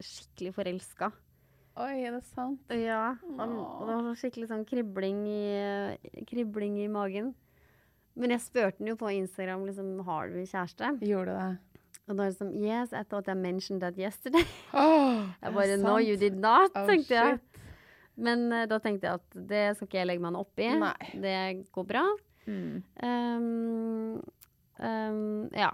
skikkelig forelska. Oi, er det sant? Ja. Han, og det var så skikkelig sånn kribling i, kribling i magen. Men jeg spurte den jo på Instagram liksom, har du kjæreste. Gjorde du det? Og da er det sånn Yes, I thought I mentioned that yesterday. Oh, Jeg bare No, you did not, Oh, tenkte jeg. Men uh, da tenkte jeg at det skal ikke jeg legge meg noe opp i. Nei. Det går bra. Mm. Um, um, ja.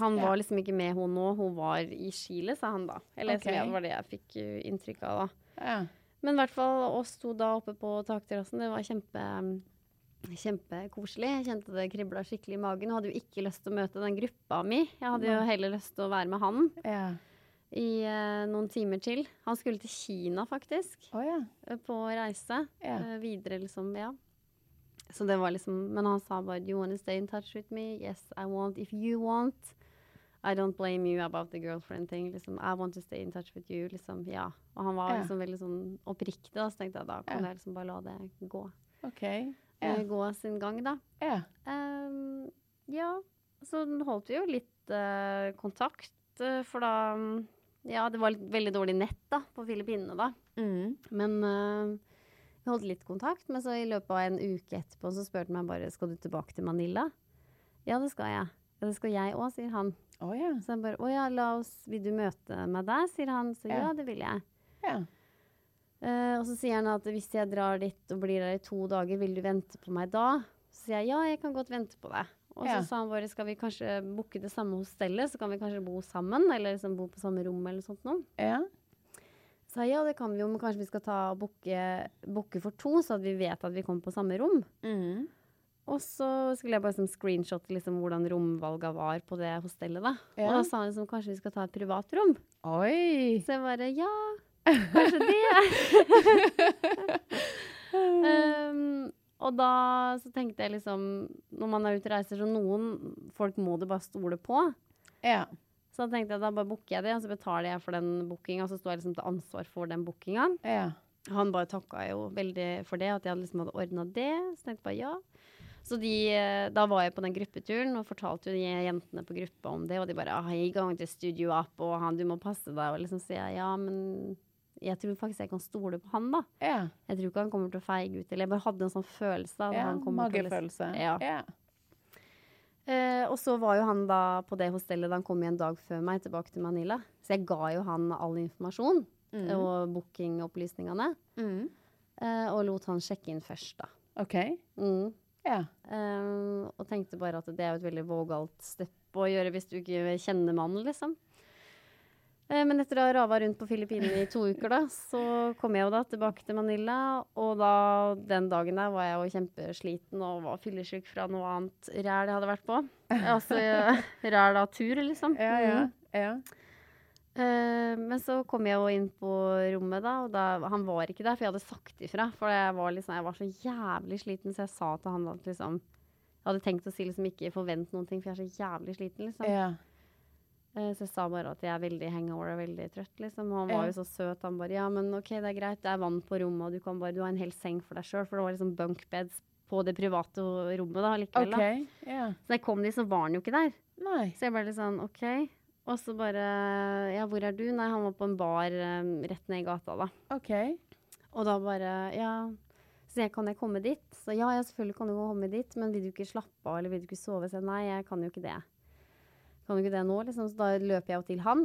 Han var liksom ikke med hun nå, hun var i Chile, sa han da. Eller okay. det var det jeg fikk uh, inntrykk av da. Ja. Men i hvert fall oss to da oppe på takterrassen, det var kjempe um, Kjempekoselig. Jeg kjente det kribla skikkelig i magen. Og hadde jo ikke lyst til å møte den gruppa mi. Jeg hadde jo heller lyst til å være med han Ja. I uh, noen timer til. Han skulle til Kina, faktisk, Oh, ja. eh, på reise. Yeah. Uh, videre, liksom. Ja. Så det var liksom Men han sa bare Do you want to stay in touch with me? Yes, I want. If you want. I don't blame you about the girlfriend thing. Liksom, I want to stay in touch with you. Liksom, ja. Og han var yeah. liksom veldig sånn oppriktig, da, så tenkte jeg da kan yeah. jeg liksom bare la det gå. OK. Yeah. Uh, Gå sin gang, da. Ja. Ehm, ja, så holdt vi jo litt eh, kontakt, for da Ja, det var veldig dårlig nett da, på Filippinene da. Mm. Men uh, vi holdt litt kontakt. Men så i løpet av en uke etterpå så spurte han meg bare skal du tilbake til Manila. Ja, det skal jeg. Ja, det skal jeg òg, sier han. Oh, ja. Så jeg bare Å ja, la oss Vil du møte meg der? sier han. Så ja, Ja. det vil jeg. ja. Uh, og så sier han at hvis jeg drar dit og blir der i to dager, vil du vente på meg da? Så sier jeg ja, jeg kan godt vente på deg. Og Ja. så sa han bare skal vi kanskje booke det samme hostellet, så kan vi kanskje bo sammen? Eller liksom bo på samme rom eller sånt noe. ja. Så ja, det kan vi jo, men kanskje vi skal ta og booke, booke for to, så at vi vet at vi kommer på samme rom. Mm. Og så skulle jeg bare liksom screenshotte liksom hvordan romvalga var på det hostellet. da. Ja. Og da sa han liksom kanskje vi skal ta et privatrom. Oi. Så jeg bare ja, kanskje det. um, og da så tenkte jeg liksom Når man er ute og reiser, så noen folk må du bare stole på. Ja. Så da tenkte jeg da bare booker jeg det, og så betaler jeg for den bookinga. Så står jeg liksom til ansvar for den bookinga. Ja. Han bare takka jo veldig for det, at jeg liksom hadde ordna det. Så tenkte jeg bare ja. Så de, eh, da var jeg på den gruppeturen og fortalte jo de jentene på gruppa om det, og de bare ah, 'Jeg gang til studio up, og han, du må passe deg', og liksom sier jeg ja, men jeg tror faktisk jeg kan stole på han, da. Ja. Jeg tror ikke han kommer til å feige ut, eller jeg bare hadde en sånn følelse. da, ja. han kommer til å liksom- Magefølelse. Ja. ja. Eh, og så var jo han da på det hostellet da han kom en dag før meg tilbake til Manila. Så jeg ga jo han all informasjon og bookingopplysningene. Mm. Eh, og lot han sjekke inn først, da. OK. Mm. Ja. Eh, og tenkte bare at det er jo et veldig vågalt step å gjøre hvis du ikke kjenner mannen, liksom. Eh, men etter å ha rava rundt på Filippinene i to uker, da, så kom jeg jo da tilbake til Manila. Og da, den dagen der var jeg jo kjempesliten og var fyllesyk fra noe annet ræl jeg hadde vært på. Altså ræl av tur, liksom. Ja, ja. Mm. ja. Eh, men så kom jeg jo inn på rommet, da, og da, han var ikke der, for jeg hadde sagt ifra. For jeg var, liksom, jeg var så jævlig sliten, så jeg sa til han at liksom Jeg hadde tenkt å si liksom ikke forvent noen ting, for jeg er så jævlig sliten, liksom. ja. Eh, så jeg sa bare at jeg er veldig hangover og veldig trøtt, liksom. Og han var jo så søt. Han bare ja, men OK, det er greit, det er vann på rommet, og du kan bare Du har en hel seng for deg sjøl, for det var liksom bunkbeds på det private rommet da likevel. Okay, Da. Yeah. Så da jeg kom dit, så var han jo ikke der. Nei. Så jeg bare litt sånn OK. Og så bare Ja, hvor er du? Nei, han var på en bar um, rett ned i gata, da. OK. Og da bare Ja. Så jeg kan jeg komme dit? Så ja, jeg selvfølgelig kan du komme dit, men vil du ikke slappe av, eller vil du ikke sove? Så jeg nei, jeg kan jo ikke det. Kan du ikke det nå, liksom. Så da løper jeg jo til han.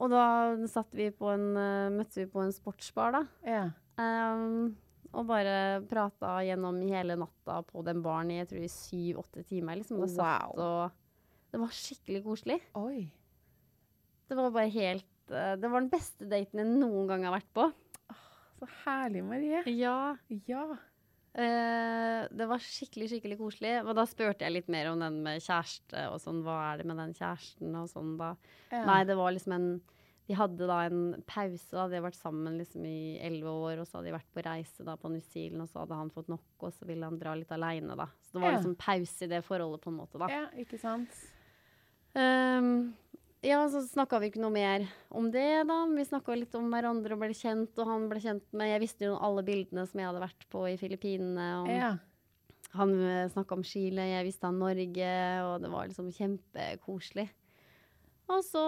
og da satt vi på en uh, Møttes vi på en sportsbar, da. Ja. Um, og bare prata gjennom hele natta på den baren i jeg tror i syv-åtte timer. liksom. Og satt Wow. og Det var skikkelig koselig. Oi. Det var bare helt eh, Det var den beste daten jeg noen gang har vært på. Så herlig, Marie. Ja. Ja. Eh, det var skikkelig, skikkelig koselig. Og da spurte jeg litt mer om den med kjæreste og sånn. Hva er det med den kjæresten og sånn, da? ja. Nei, det var liksom en De hadde da en pause. da, De hadde vært sammen liksom i elleve år, og så hadde de vært på reise da på New Zealand, og så hadde han fått nok, og så ville han dra litt aleine, da. Så det var Ja. liksom pause i det forholdet, på en måte, da. ja, ikke sant? Ehm, ja, så snakka vi ikke noe mer om det, da. Vi snakka litt om hverandre og ble kjent, og han ble kjent med Jeg visste jo alle bildene som jeg hadde vært på i Filippinene. Og Ja. Han snakka om Chile, jeg visste han Norge, og det var liksom kjempekoselig. Og så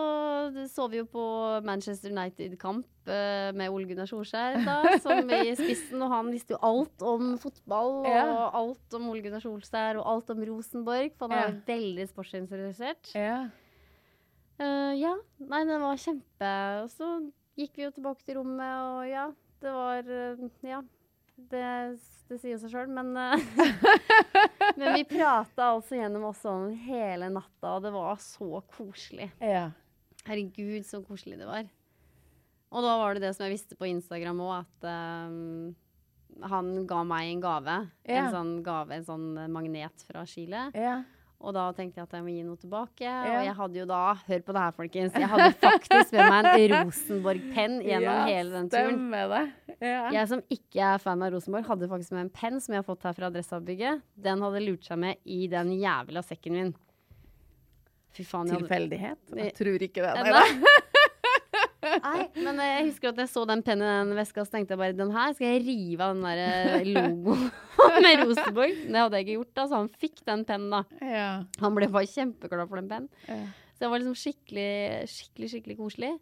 så vi jo på Manchester United-kamp eh, med Ole Gunnar Solskjær, da, som i spissen. Og han visste jo alt om fotball, og Ja. alt om Ole Gunnar Solskjær, og alt om Rosenborg, for han er Ja. veldig sportsinteressert. Ja. Eh, ja. Nei, det var kjempe Og så gikk vi jo tilbake til rommet, og ja, det var uh, Ja. Det, det sier seg sjøl, men uh, Men vi prata altså gjennom oss om hele natta, og det var så koselig. Ja. Herregud, så koselig det var. Og da var det det som jeg visste på Instagram òg, at eh, han ga meg en gave. Ja. En sånn gave, en sånn magnet fra Chile. Ja. Og da tenkte jeg at jeg må gi noe tilbake. Ja. Og jeg hadde jo da, hør på det her, folkens, jeg hadde faktisk med meg en Rosenborg-penn gjennom ja, hele den turen. Stemmer det. Ja. Jeg som ikke er fan av Rosenborg, hadde faktisk med en penn som jeg har fått her fra Adresseavbygget. Den hadde lurt seg med i den jævla sekken min. Fy faen. Tilfeldighet? Jeg tror ikke det. Eh, Nei, da. Nei, men eh, jeg husker at jeg så den pennen i den veska, så tenkte jeg bare den her skal jeg rive av den der eh, logoen med Rosenborg. Det hadde jeg ikke gjort, da, så han fikk den pennen, da. Ja. Han ble bare kjempeglad for den pennen. Ja. Så det var liksom skikkelig, skikkelig, skikkelig koselig.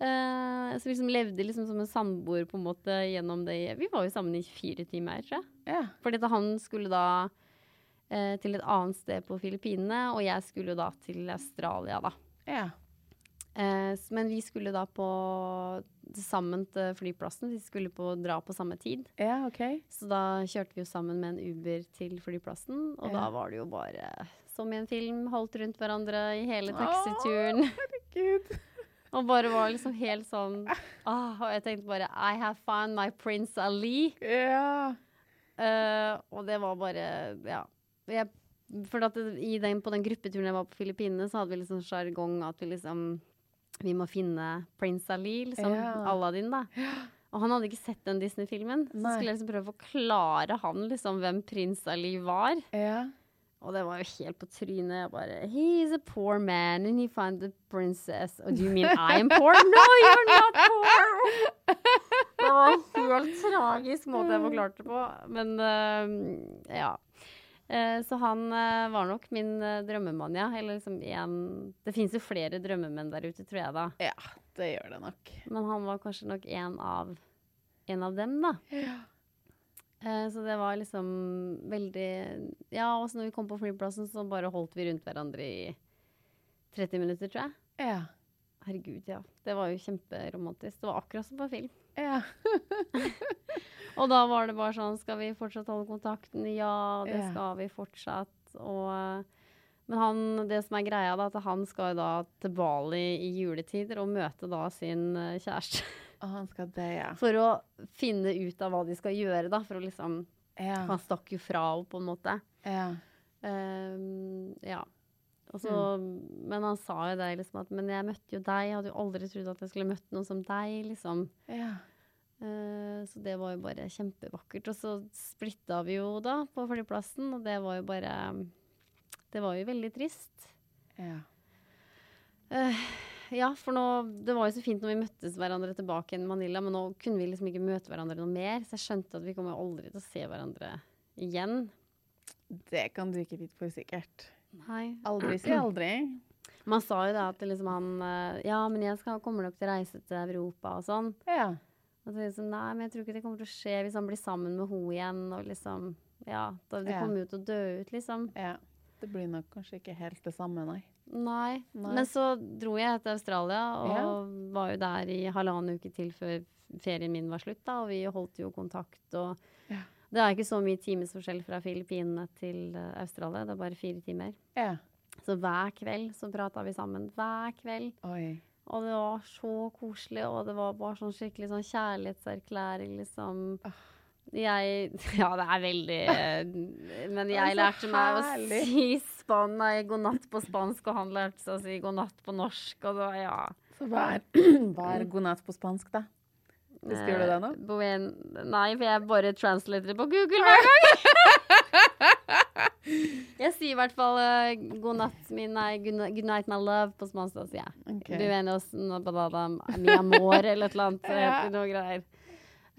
Uh, så vi liksom levde liksom som en samboer på en måte gjennom det. Vi var jo sammen i fire timer, tror jeg. Ja. Fordi da han skulle da uh, til et annet sted på Filippinene, og jeg skulle da til Australia, da. Ja. Eh, men vi skulle da på sammen til flyplassen. Vi skulle på, dra på samme tid. Ja, OK. Så da kjørte vi jo sammen med en Uber til flyplassen, og da var det jo bare som i en film, holdt rundt hverandre i hele taxituren. Gud. Og bare var liksom helt sånn ah, Og jeg tenkte bare I have found my prince Ali. Ja. Eh, og det var bare Ja. Jeg, for det, i den, på den gruppeturen jeg var på Filippinene, så hadde vi liksom sjargong at vi liksom Vi må finne prins Ali, liksom. Ja. Aladdin, da. Og han hadde ikke sett den Disney-filmen. Så Nei. skulle jeg liksom prøve å forklare han liksom hvem prins Ali var. Ja. Og det var jo helt på trynet. Jeg bare He's a poor man and he found a princess. Oh, do you mean I am poor? No, you're not poor! Det var en helt tragisk måte jeg forklarte på. Men uh, ja. Eh, så han eh, var nok min uh, drømmemann, ja. Eller liksom en Det fins jo flere drømmemenn der ute, tror jeg, da. ja, det gjør det nok. Men han var kanskje nok en av, en av dem, da. Ja. så det var liksom veldig Ja, også når vi kom på flyplassen, så bare holdt vi rundt hverandre i 30 minutter, tror jeg. Ja. Herregud, ja. Det var jo kjemperomantisk. Det var akkurat som på film. Ja. Og da var det bare sånn Skal vi fortsatt holde kontakten? Ja, det Ja. skal vi fortsatt. Og eh, Men han, det som er greia, da, at han skal da til Bali i juletider og møte da sin eh, kjæreste. Og han skal det, ja. For å finne ut av hva de skal gjøre, da. For å liksom Ja. Han stakk jo fra henne, på en måte. ja. Um, ja. Og mm. Men han sa jo det, liksom at Men jeg møtte jo deg. Jeg hadde jo aldri trodd at jeg skulle møtt noen som deg, liksom. Ja. Eh, så det var jo bare kjempevakkert. Og så splitta vi jo da på flyplassen, og det var jo bare Det var jo veldig trist. Ja. Uh, ja, for nå Det var jo så fint når vi møttes hverandre tilbake i Manila, men nå kunne vi liksom ikke møte hverandre noe mer, så jeg skjønte at vi kommer aldri til å se hverandre igjen. Det kan du ikke vite for sikkert. Nei. Aldri si aldri. Man sa jo da at liksom han eh, Ja, men jeg skal, kommer nok til å reise til Europa og sånn. Ja. Og så liksom, nei, men jeg tror ikke det kommer til å skje hvis han blir sammen med henne igjen. Og liksom, ja, da, Det Ja. kommer jo til å dø ut, liksom. ja. Det blir nok kanskje ikke helt det samme, nei. Nei. Nei. Men så dro jeg til Australia og Ja. var jo der i halvannen uke til før ferien min var slutt. da, Og vi holdt jo kontakt. og Ja. Det er ikke så mye timesforskjell fra Filippinene til eh, Australia. Det er bare fire timer. Ja. Så hver kveld så prata vi sammen. Hver kveld. Oi. Og det var så koselig, og det var bare sånn skikkelig sånn kjærlighetserklæring, liksom. Jeg Ja, det er veldig eh, Men jeg lærte meg å si span, nei, god natt på spansk, og han lærte seg å si god natt på norsk, og da, ja. Så hva er, hva er god natt på spansk, da? Husker du det nå? Eh, nei, for jeg bare translater det på Google hver gang. jeg sier i hvert fall uh, god natt, min, nei, good, night, my love på spansk, da sier jeg. Ok. Buenos badada, mi amor, eller et eller annet. Ja. heter noe greier.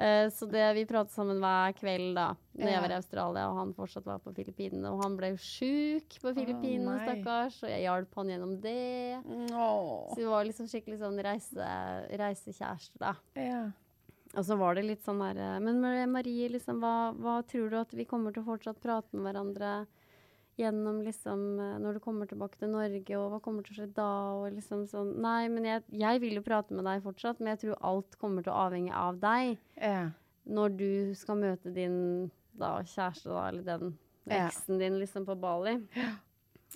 Eh, så det, vi pratet sammen hver kveld da Når jeg var i Australia, og han fortsatt var på Filippinene. Og han ble jo sjuk på Filippinene, oh, stakkars, og jeg hjalp han gjennom det. Oh. Så vi var liksom skikkelig sånn reise, reisekjærester, da. Ja. Og så var det litt sånn der eh, Men Marie, liksom, hva, hva tror du at vi kommer til å fortsatt prate med hverandre gjennom liksom eh, Når du kommer tilbake til Norge, og hva kommer til å skje da? Og liksom sånn Nei, men jeg, jeg vil jo prate med deg fortsatt, men jeg tror alt kommer til å avhenge av deg Ja. når du skal møte din da, kjæreste, da, eller den Ja. eksen din, liksom, på Bali.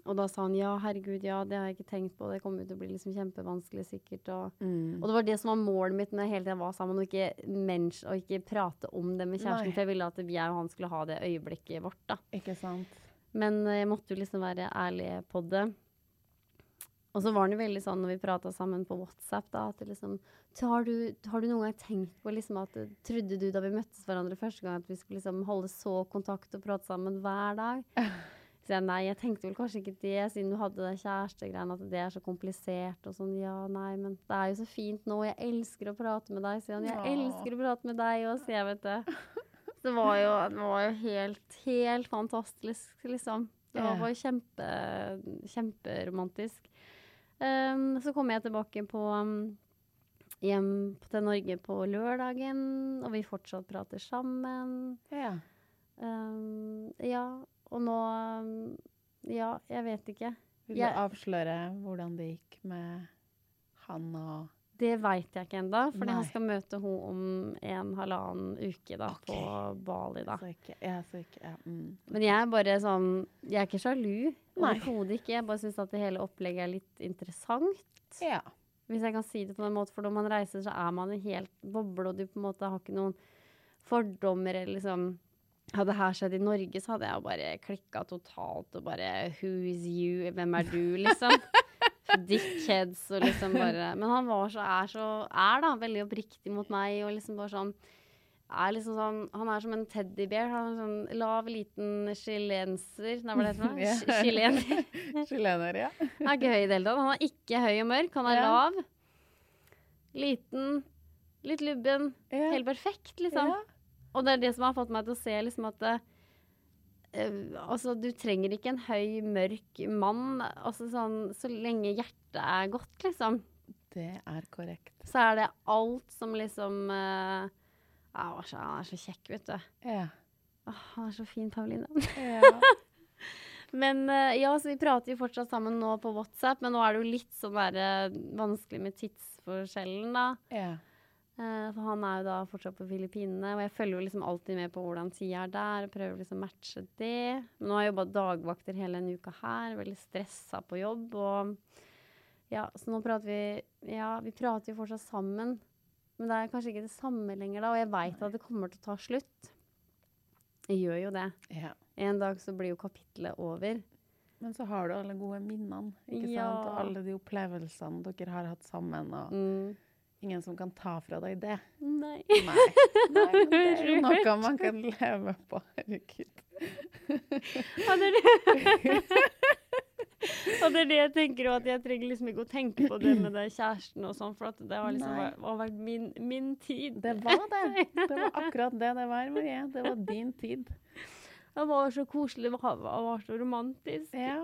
Og da sa han ja, herregud, ja, det har jeg ikke tenkt på, det kommer til å bli liksom kjempevanskelig sikkert. Og, Mm. og det var det som var målet mitt når jeg hele tiden var sammen, og ikke, mens, og ikke prate om det med kjæresten. Nei. For jeg ville at jeg og han skulle ha det øyeblikket vårt, da. Ikke sant? Men eh, jeg måtte jo liksom være ærlig på det. Og så var han jo veldig sånn når vi prata sammen på WhatsApp, da, at liksom har du, har du noen gang tenkt på liksom at eh, Trodde du da vi møttes hverandre første gang at vi skulle liksom holde så kontakt og prate sammen hver dag? Så jeg nei, jeg tenkte vel kanskje ikke det, siden du hadde det kjærestegreiene, at det er så komplisert og sånn. Ja, nei, men det er jo så fint nå. Jeg elsker å prate med deg, sier han. Jeg elsker å prate med deg òg, sier jeg, vet du. Det var jo, det var jo helt, helt fantastisk, liksom. Det var jo bare kjempe, kjemperomantisk. Um, så kom jeg tilbake på um, hjem til Norge på lørdagen, og vi fortsatt prater sammen. Ja. Um, ja, og nå um, Ja, jeg vet ikke. Vil Jeg- du avsløre hvordan det gikk med han og Det veit jeg ikke ennå, fordi han skal møte henne om en halvannen uke da, okay. på Bali. da. Så ikke, jeg så ikke ja, mm. Men jeg er bare sånn Jeg er ikke sjalu. Overhodet ikke. Jeg bare syns at det hele opplegget er litt interessant. Ja. Hvis jeg kan si det på den måten. For når man reiser, så er man en helt boble, og du på en måte har ikke noen fordommer eller liksom Hadde det her skjedd i Norge, så hadde jeg bare klikka totalt og bare Who is you? Hvem er du, liksom? Dickheads og liksom bare Men han var så, er så Er da veldig oppriktig mot meg og liksom bare sånn er liksom sånn, Han er som en teddybear. Han er sånn lav, liten chilenser Nei, hva er det? Ja. Chilener. Chilener, ja. Han er ikke høy i det hele tatt. Han er ikke høy og mørk. Han er Ja. lav. Liten. Litt lubben. Ja. Helt perfekt, liksom. Ja. Og det er det som har fått meg til å se liksom at eh, Altså, du trenger ikke en høy, mørk mann. Altså sånn Så lenge hjertet er godt, liksom. Det er korrekt. Så er det alt som liksom uh, ja, han er så- Han er så kjekk, vet du. Ja. Åh, han er så fin, Pauline. ja. Men uh, ja, så vi prater jo fortsatt sammen nå på WhatsApp, men nå er det jo litt sånn der, eh, vanskelig med tidsforskjellen, da. ja. Eh, for han er jo da fortsatt på Filippinene, og jeg følger jo liksom alltid med på hvordan tida er der, og prøver liksom å matche det. Men nå har jeg jobba dagvakter hele denne uka her, veldig stressa på jobb, og ja, så nå prater vi Ja, vi prater jo fortsatt sammen, men det er kanskje ikke det samme lenger da, og jeg veit at det kommer til å ta slutt. Jeg gjør jo det. ja. En dag så blir jo kapitlet over. Men så har du alle gode minnene, ikke Ja. sant? Og alle de opplevelsene dere har hatt sammen, og Mm. Ingen som kan ta fra deg det. Nei. Nei. Nei, det er jo noe man kan leve på. Herregud. Ja, det er det. og det er det jeg tenker, og at jeg trenger liksom ikke å tenke på det med det kjæresten og sånn, for at det har liksom var, vært, vært min, min tid. Det var det. Det var akkurat det det var, Marie. Det var din tid. Det var så koselig, det var, var så romantisk. Ja.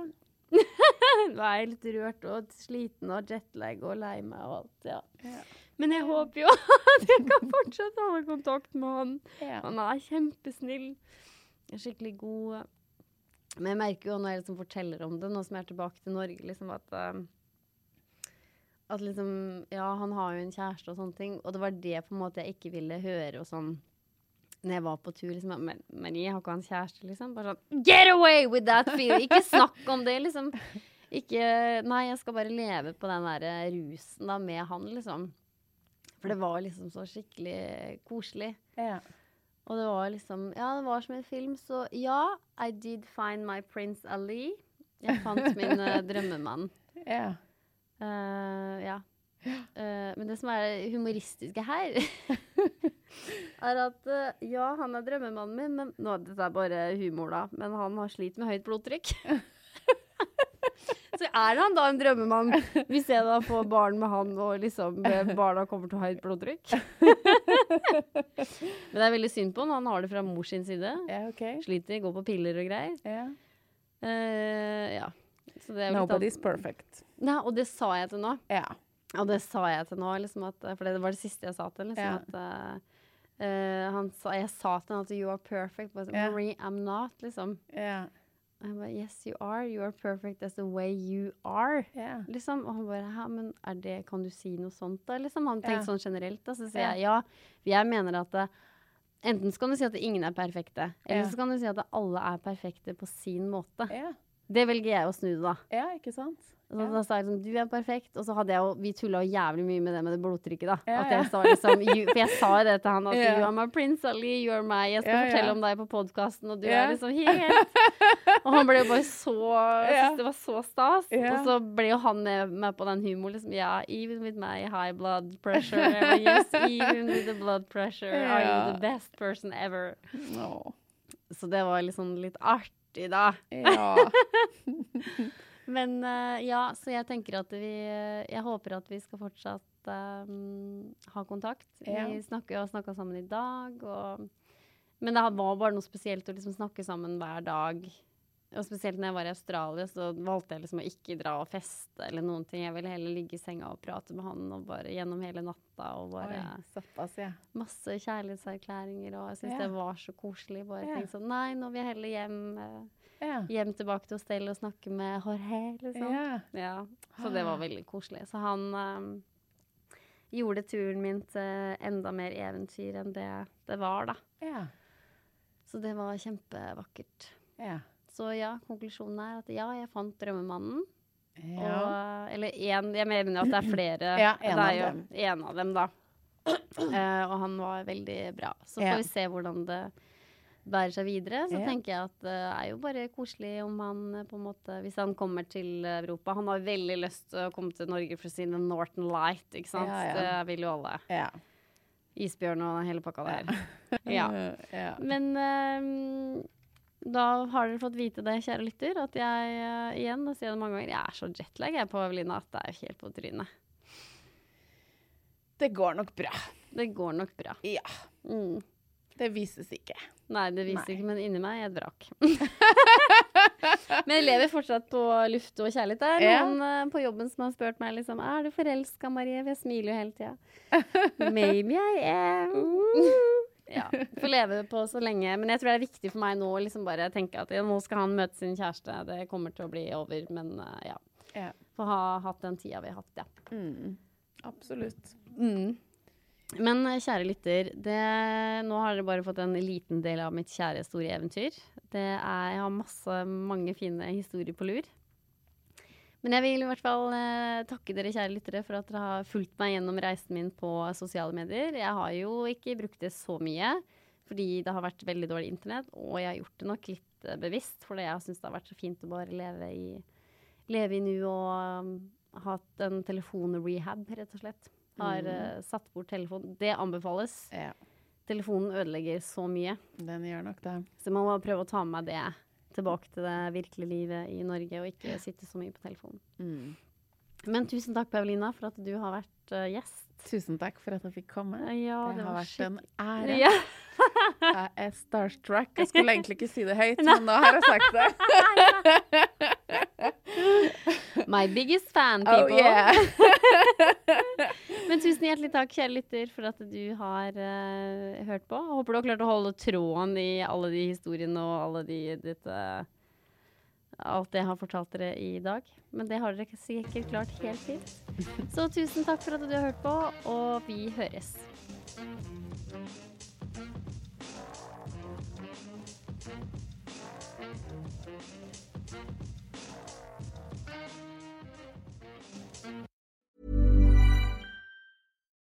Nå er jeg litt rørt og sliten og jetlag og lei meg og alt, ja. Ja. Men jeg håper jo at jeg kan fortsatt holde kontakt med han. ja. Han er kjempesnill. Skikkelig god. Men jeg merker jo når jeg liksom forteller om det, nå som jeg er tilbake til Norge, liksom at uh, At liksom Ja, han har jo en kjæreste og sånne ting. Og det var det på en måte jeg ikke ville høre og sånn når jeg var på tur. liksom, Men Marie har ikke han kjæreste, liksom? Bare sånn Get away with that feeling! Ikke snakk om det, liksom. Ikke Nei, jeg skal bare leve på den der rusen da med han, liksom. For det var liksom så skikkelig koselig. ja. Og det var liksom Ja, det var som en film, så ja, I did find my Prince Ali. Jeg fant min eh, drømmemann. ja. Uh, ja. Uh, men det som er humoristiske her, er at ja, han er drømmemannen min, men nå, dette er bare humor, da. Men han har slitt med høyt blodtrykk. Så er han da en drømmemann, hvis jeg da får barn med han og liksom eh, barna kommer til å ha høyt blodtrykk? Men det er veldig synd på han. Han har det fra mors sin side. Ja, okay. Sliter, går på piller og greier. Ja. Uh, ja. Så det er Nobody's alt- perfect. Nei, og det sa jeg til nå. Ja. Og det sa jeg til nå, liksom at, for det var det siste jeg sa til. Liksom, Ja. at, uh, han sa, jeg sa til han at 'you are perfect'. but yeah. Marie, I'm not, liksom. Ja. Jeg bare 'yes, you are. You are perfect as the way you are'. Yeah. Liksom. Og han bare 'hæ, men er det, kan du si noe sånt', da? Liksom. Han tenkte yeah. sånn generelt. Da. Så sier yeah. jeg ja. Jeg mener at det, enten så kan du si at ingen er perfekte, eller Ja. så kan du si at alle er perfekte på sin måte. Ja. Det velger jeg å snu det, da. ja, ikke sant? Så Ja. Da sa jeg liksom, du er perfekt, og så hadde jeg jo, vi tulla jævlig mye med det med det blodtrykket, da. Ja, at ja. jeg sa liksom, you, for jeg sa jo det til han, at Ja. you are my prince Ali, you are my, jeg skal Ja, ja. fortelle om deg på podkasten, og du Ja. er liksom helt Og han ble jo bare så, Ja. syntes det var så stas. Ja. Og så ble jo han med, med på den humoren, liksom, ja, even with my high blood pressure, yes, even with the blood pressure, are you the best person ever? No. Så det var liksom litt artig, da. Ja. Men eh, ja, så jeg tenker at vi Jeg håper at vi skal fortsatt um, ha kontakt. Ja. Vi snakker har snakka sammen i dag, og Men det var bare noe spesielt å liksom snakke sammen hver dag. Og spesielt når jeg var i Australia, så valgte jeg liksom å ikke dra og feste eller noen ting. Jeg ville heller ligge i senga og prate med han og bare gjennom hele natta og bare Oi, såpass, ja. masse kjærlighetserklæringer, og jeg syns Ja. det var så koselig. Bare Ja. tenke sånn Nei, nå vil jeg heller hjem. eh, Ja. hjem tilbake til hostellet og snakke med Jorge, liksom. Ja. Ja, så det var veldig koselig. Så han um, gjorde turen min til enda mer eventyr enn det det var, da. Ja. Så det var kjempevakkert. Ja. Så ja, konklusjonen er at ja, jeg fant drømmemannen. ja. Og, eller én, jeg mener jo at det er flere. Ja, en det er jo én En av dem, da. Uh, og han var veldig bra. Så Ja. får vi se hvordan det bærer seg videre. Så Ja. tenker jeg at det er jo bare koselig om han eh, på en måte Hvis han kommer til Europa. Han har veldig lyst til å komme til Norge for å si The Northern Light, ikke sant. Ja, ja. Det vil jo alle. Ja. Isbjørn og hele pakka der. ja. ja. Men eh, da har dere fått vite det, kjære lytter, at jeg uh, igjen, og sier det mange ganger, jeg er så jetlag jeg på Evelina at det er helt på trynet. Det går nok bra. Det går nok bra. Ja. Mm. Det vises ikke. Nei, det vises Nei. ikke, men inni meg er et vrak. men jeg lever fortsatt på luft og kjærlighet. Det er Ja. noen uh, på jobben som har spurt meg liksom Er du forelska, Marie? Jeg smiler jo hele tida. Maybe I am. ja. Få leve på så lenge. Men jeg tror det er viktig for meg nå å liksom bare tenke at ja, nå skal han møte sin kjæreste. Det kommer til å bli over, men uh, ja. Ja. Få ha hatt den tida vi har hatt, ja. Mm. Absolutt. Men eh, kjære lytter, det, nå har dere bare fått en liten del av mitt kjære store eventyr. Det er, jeg har masse, mange fine historier på lur. Men jeg vil i hvert fall eh, takke dere kjære lyttere for at dere har fulgt meg gjennom reisen min på sosiale medier. Jeg har jo ikke brukt det så mye, fordi det har vært veldig dårlig internett. Og jeg har gjort det nok litt eh, bevisst, fordi jeg syns det har vært så fint å bare leve i, leve i nu og um, hatt en telefonrehab, rett og slett. Har eh, satt bort telefonen. Det anbefales. Ja. Telefonen ødelegger så mye. Den gjør nok det. Så man må prøve å ta med meg det tilbake til det virkelige livet i Norge, og ikke sitte så mye på telefonen. Mm. Men tusen takk, Paulina, for at du har vært uh, gjest. Tusen takk for at jeg fikk komme. Ja, det, det har vært vært en ære. Ja. Jeg er starstruck. Jeg skulle egentlig ikke si det høyt, men nå har jeg sagt det. My biggest fan, Oh people. yeah. Tusen hjertelig takk, kjære lytter, for at du har uh, hørt på. Jeg håper du har klart å holde tråden i alle de historiene og alle de dette Alt det jeg har fortalt dere i dag. Men det har dere sikkert klart helt fint. Så tusen takk for at du har hørt på, og vi høres.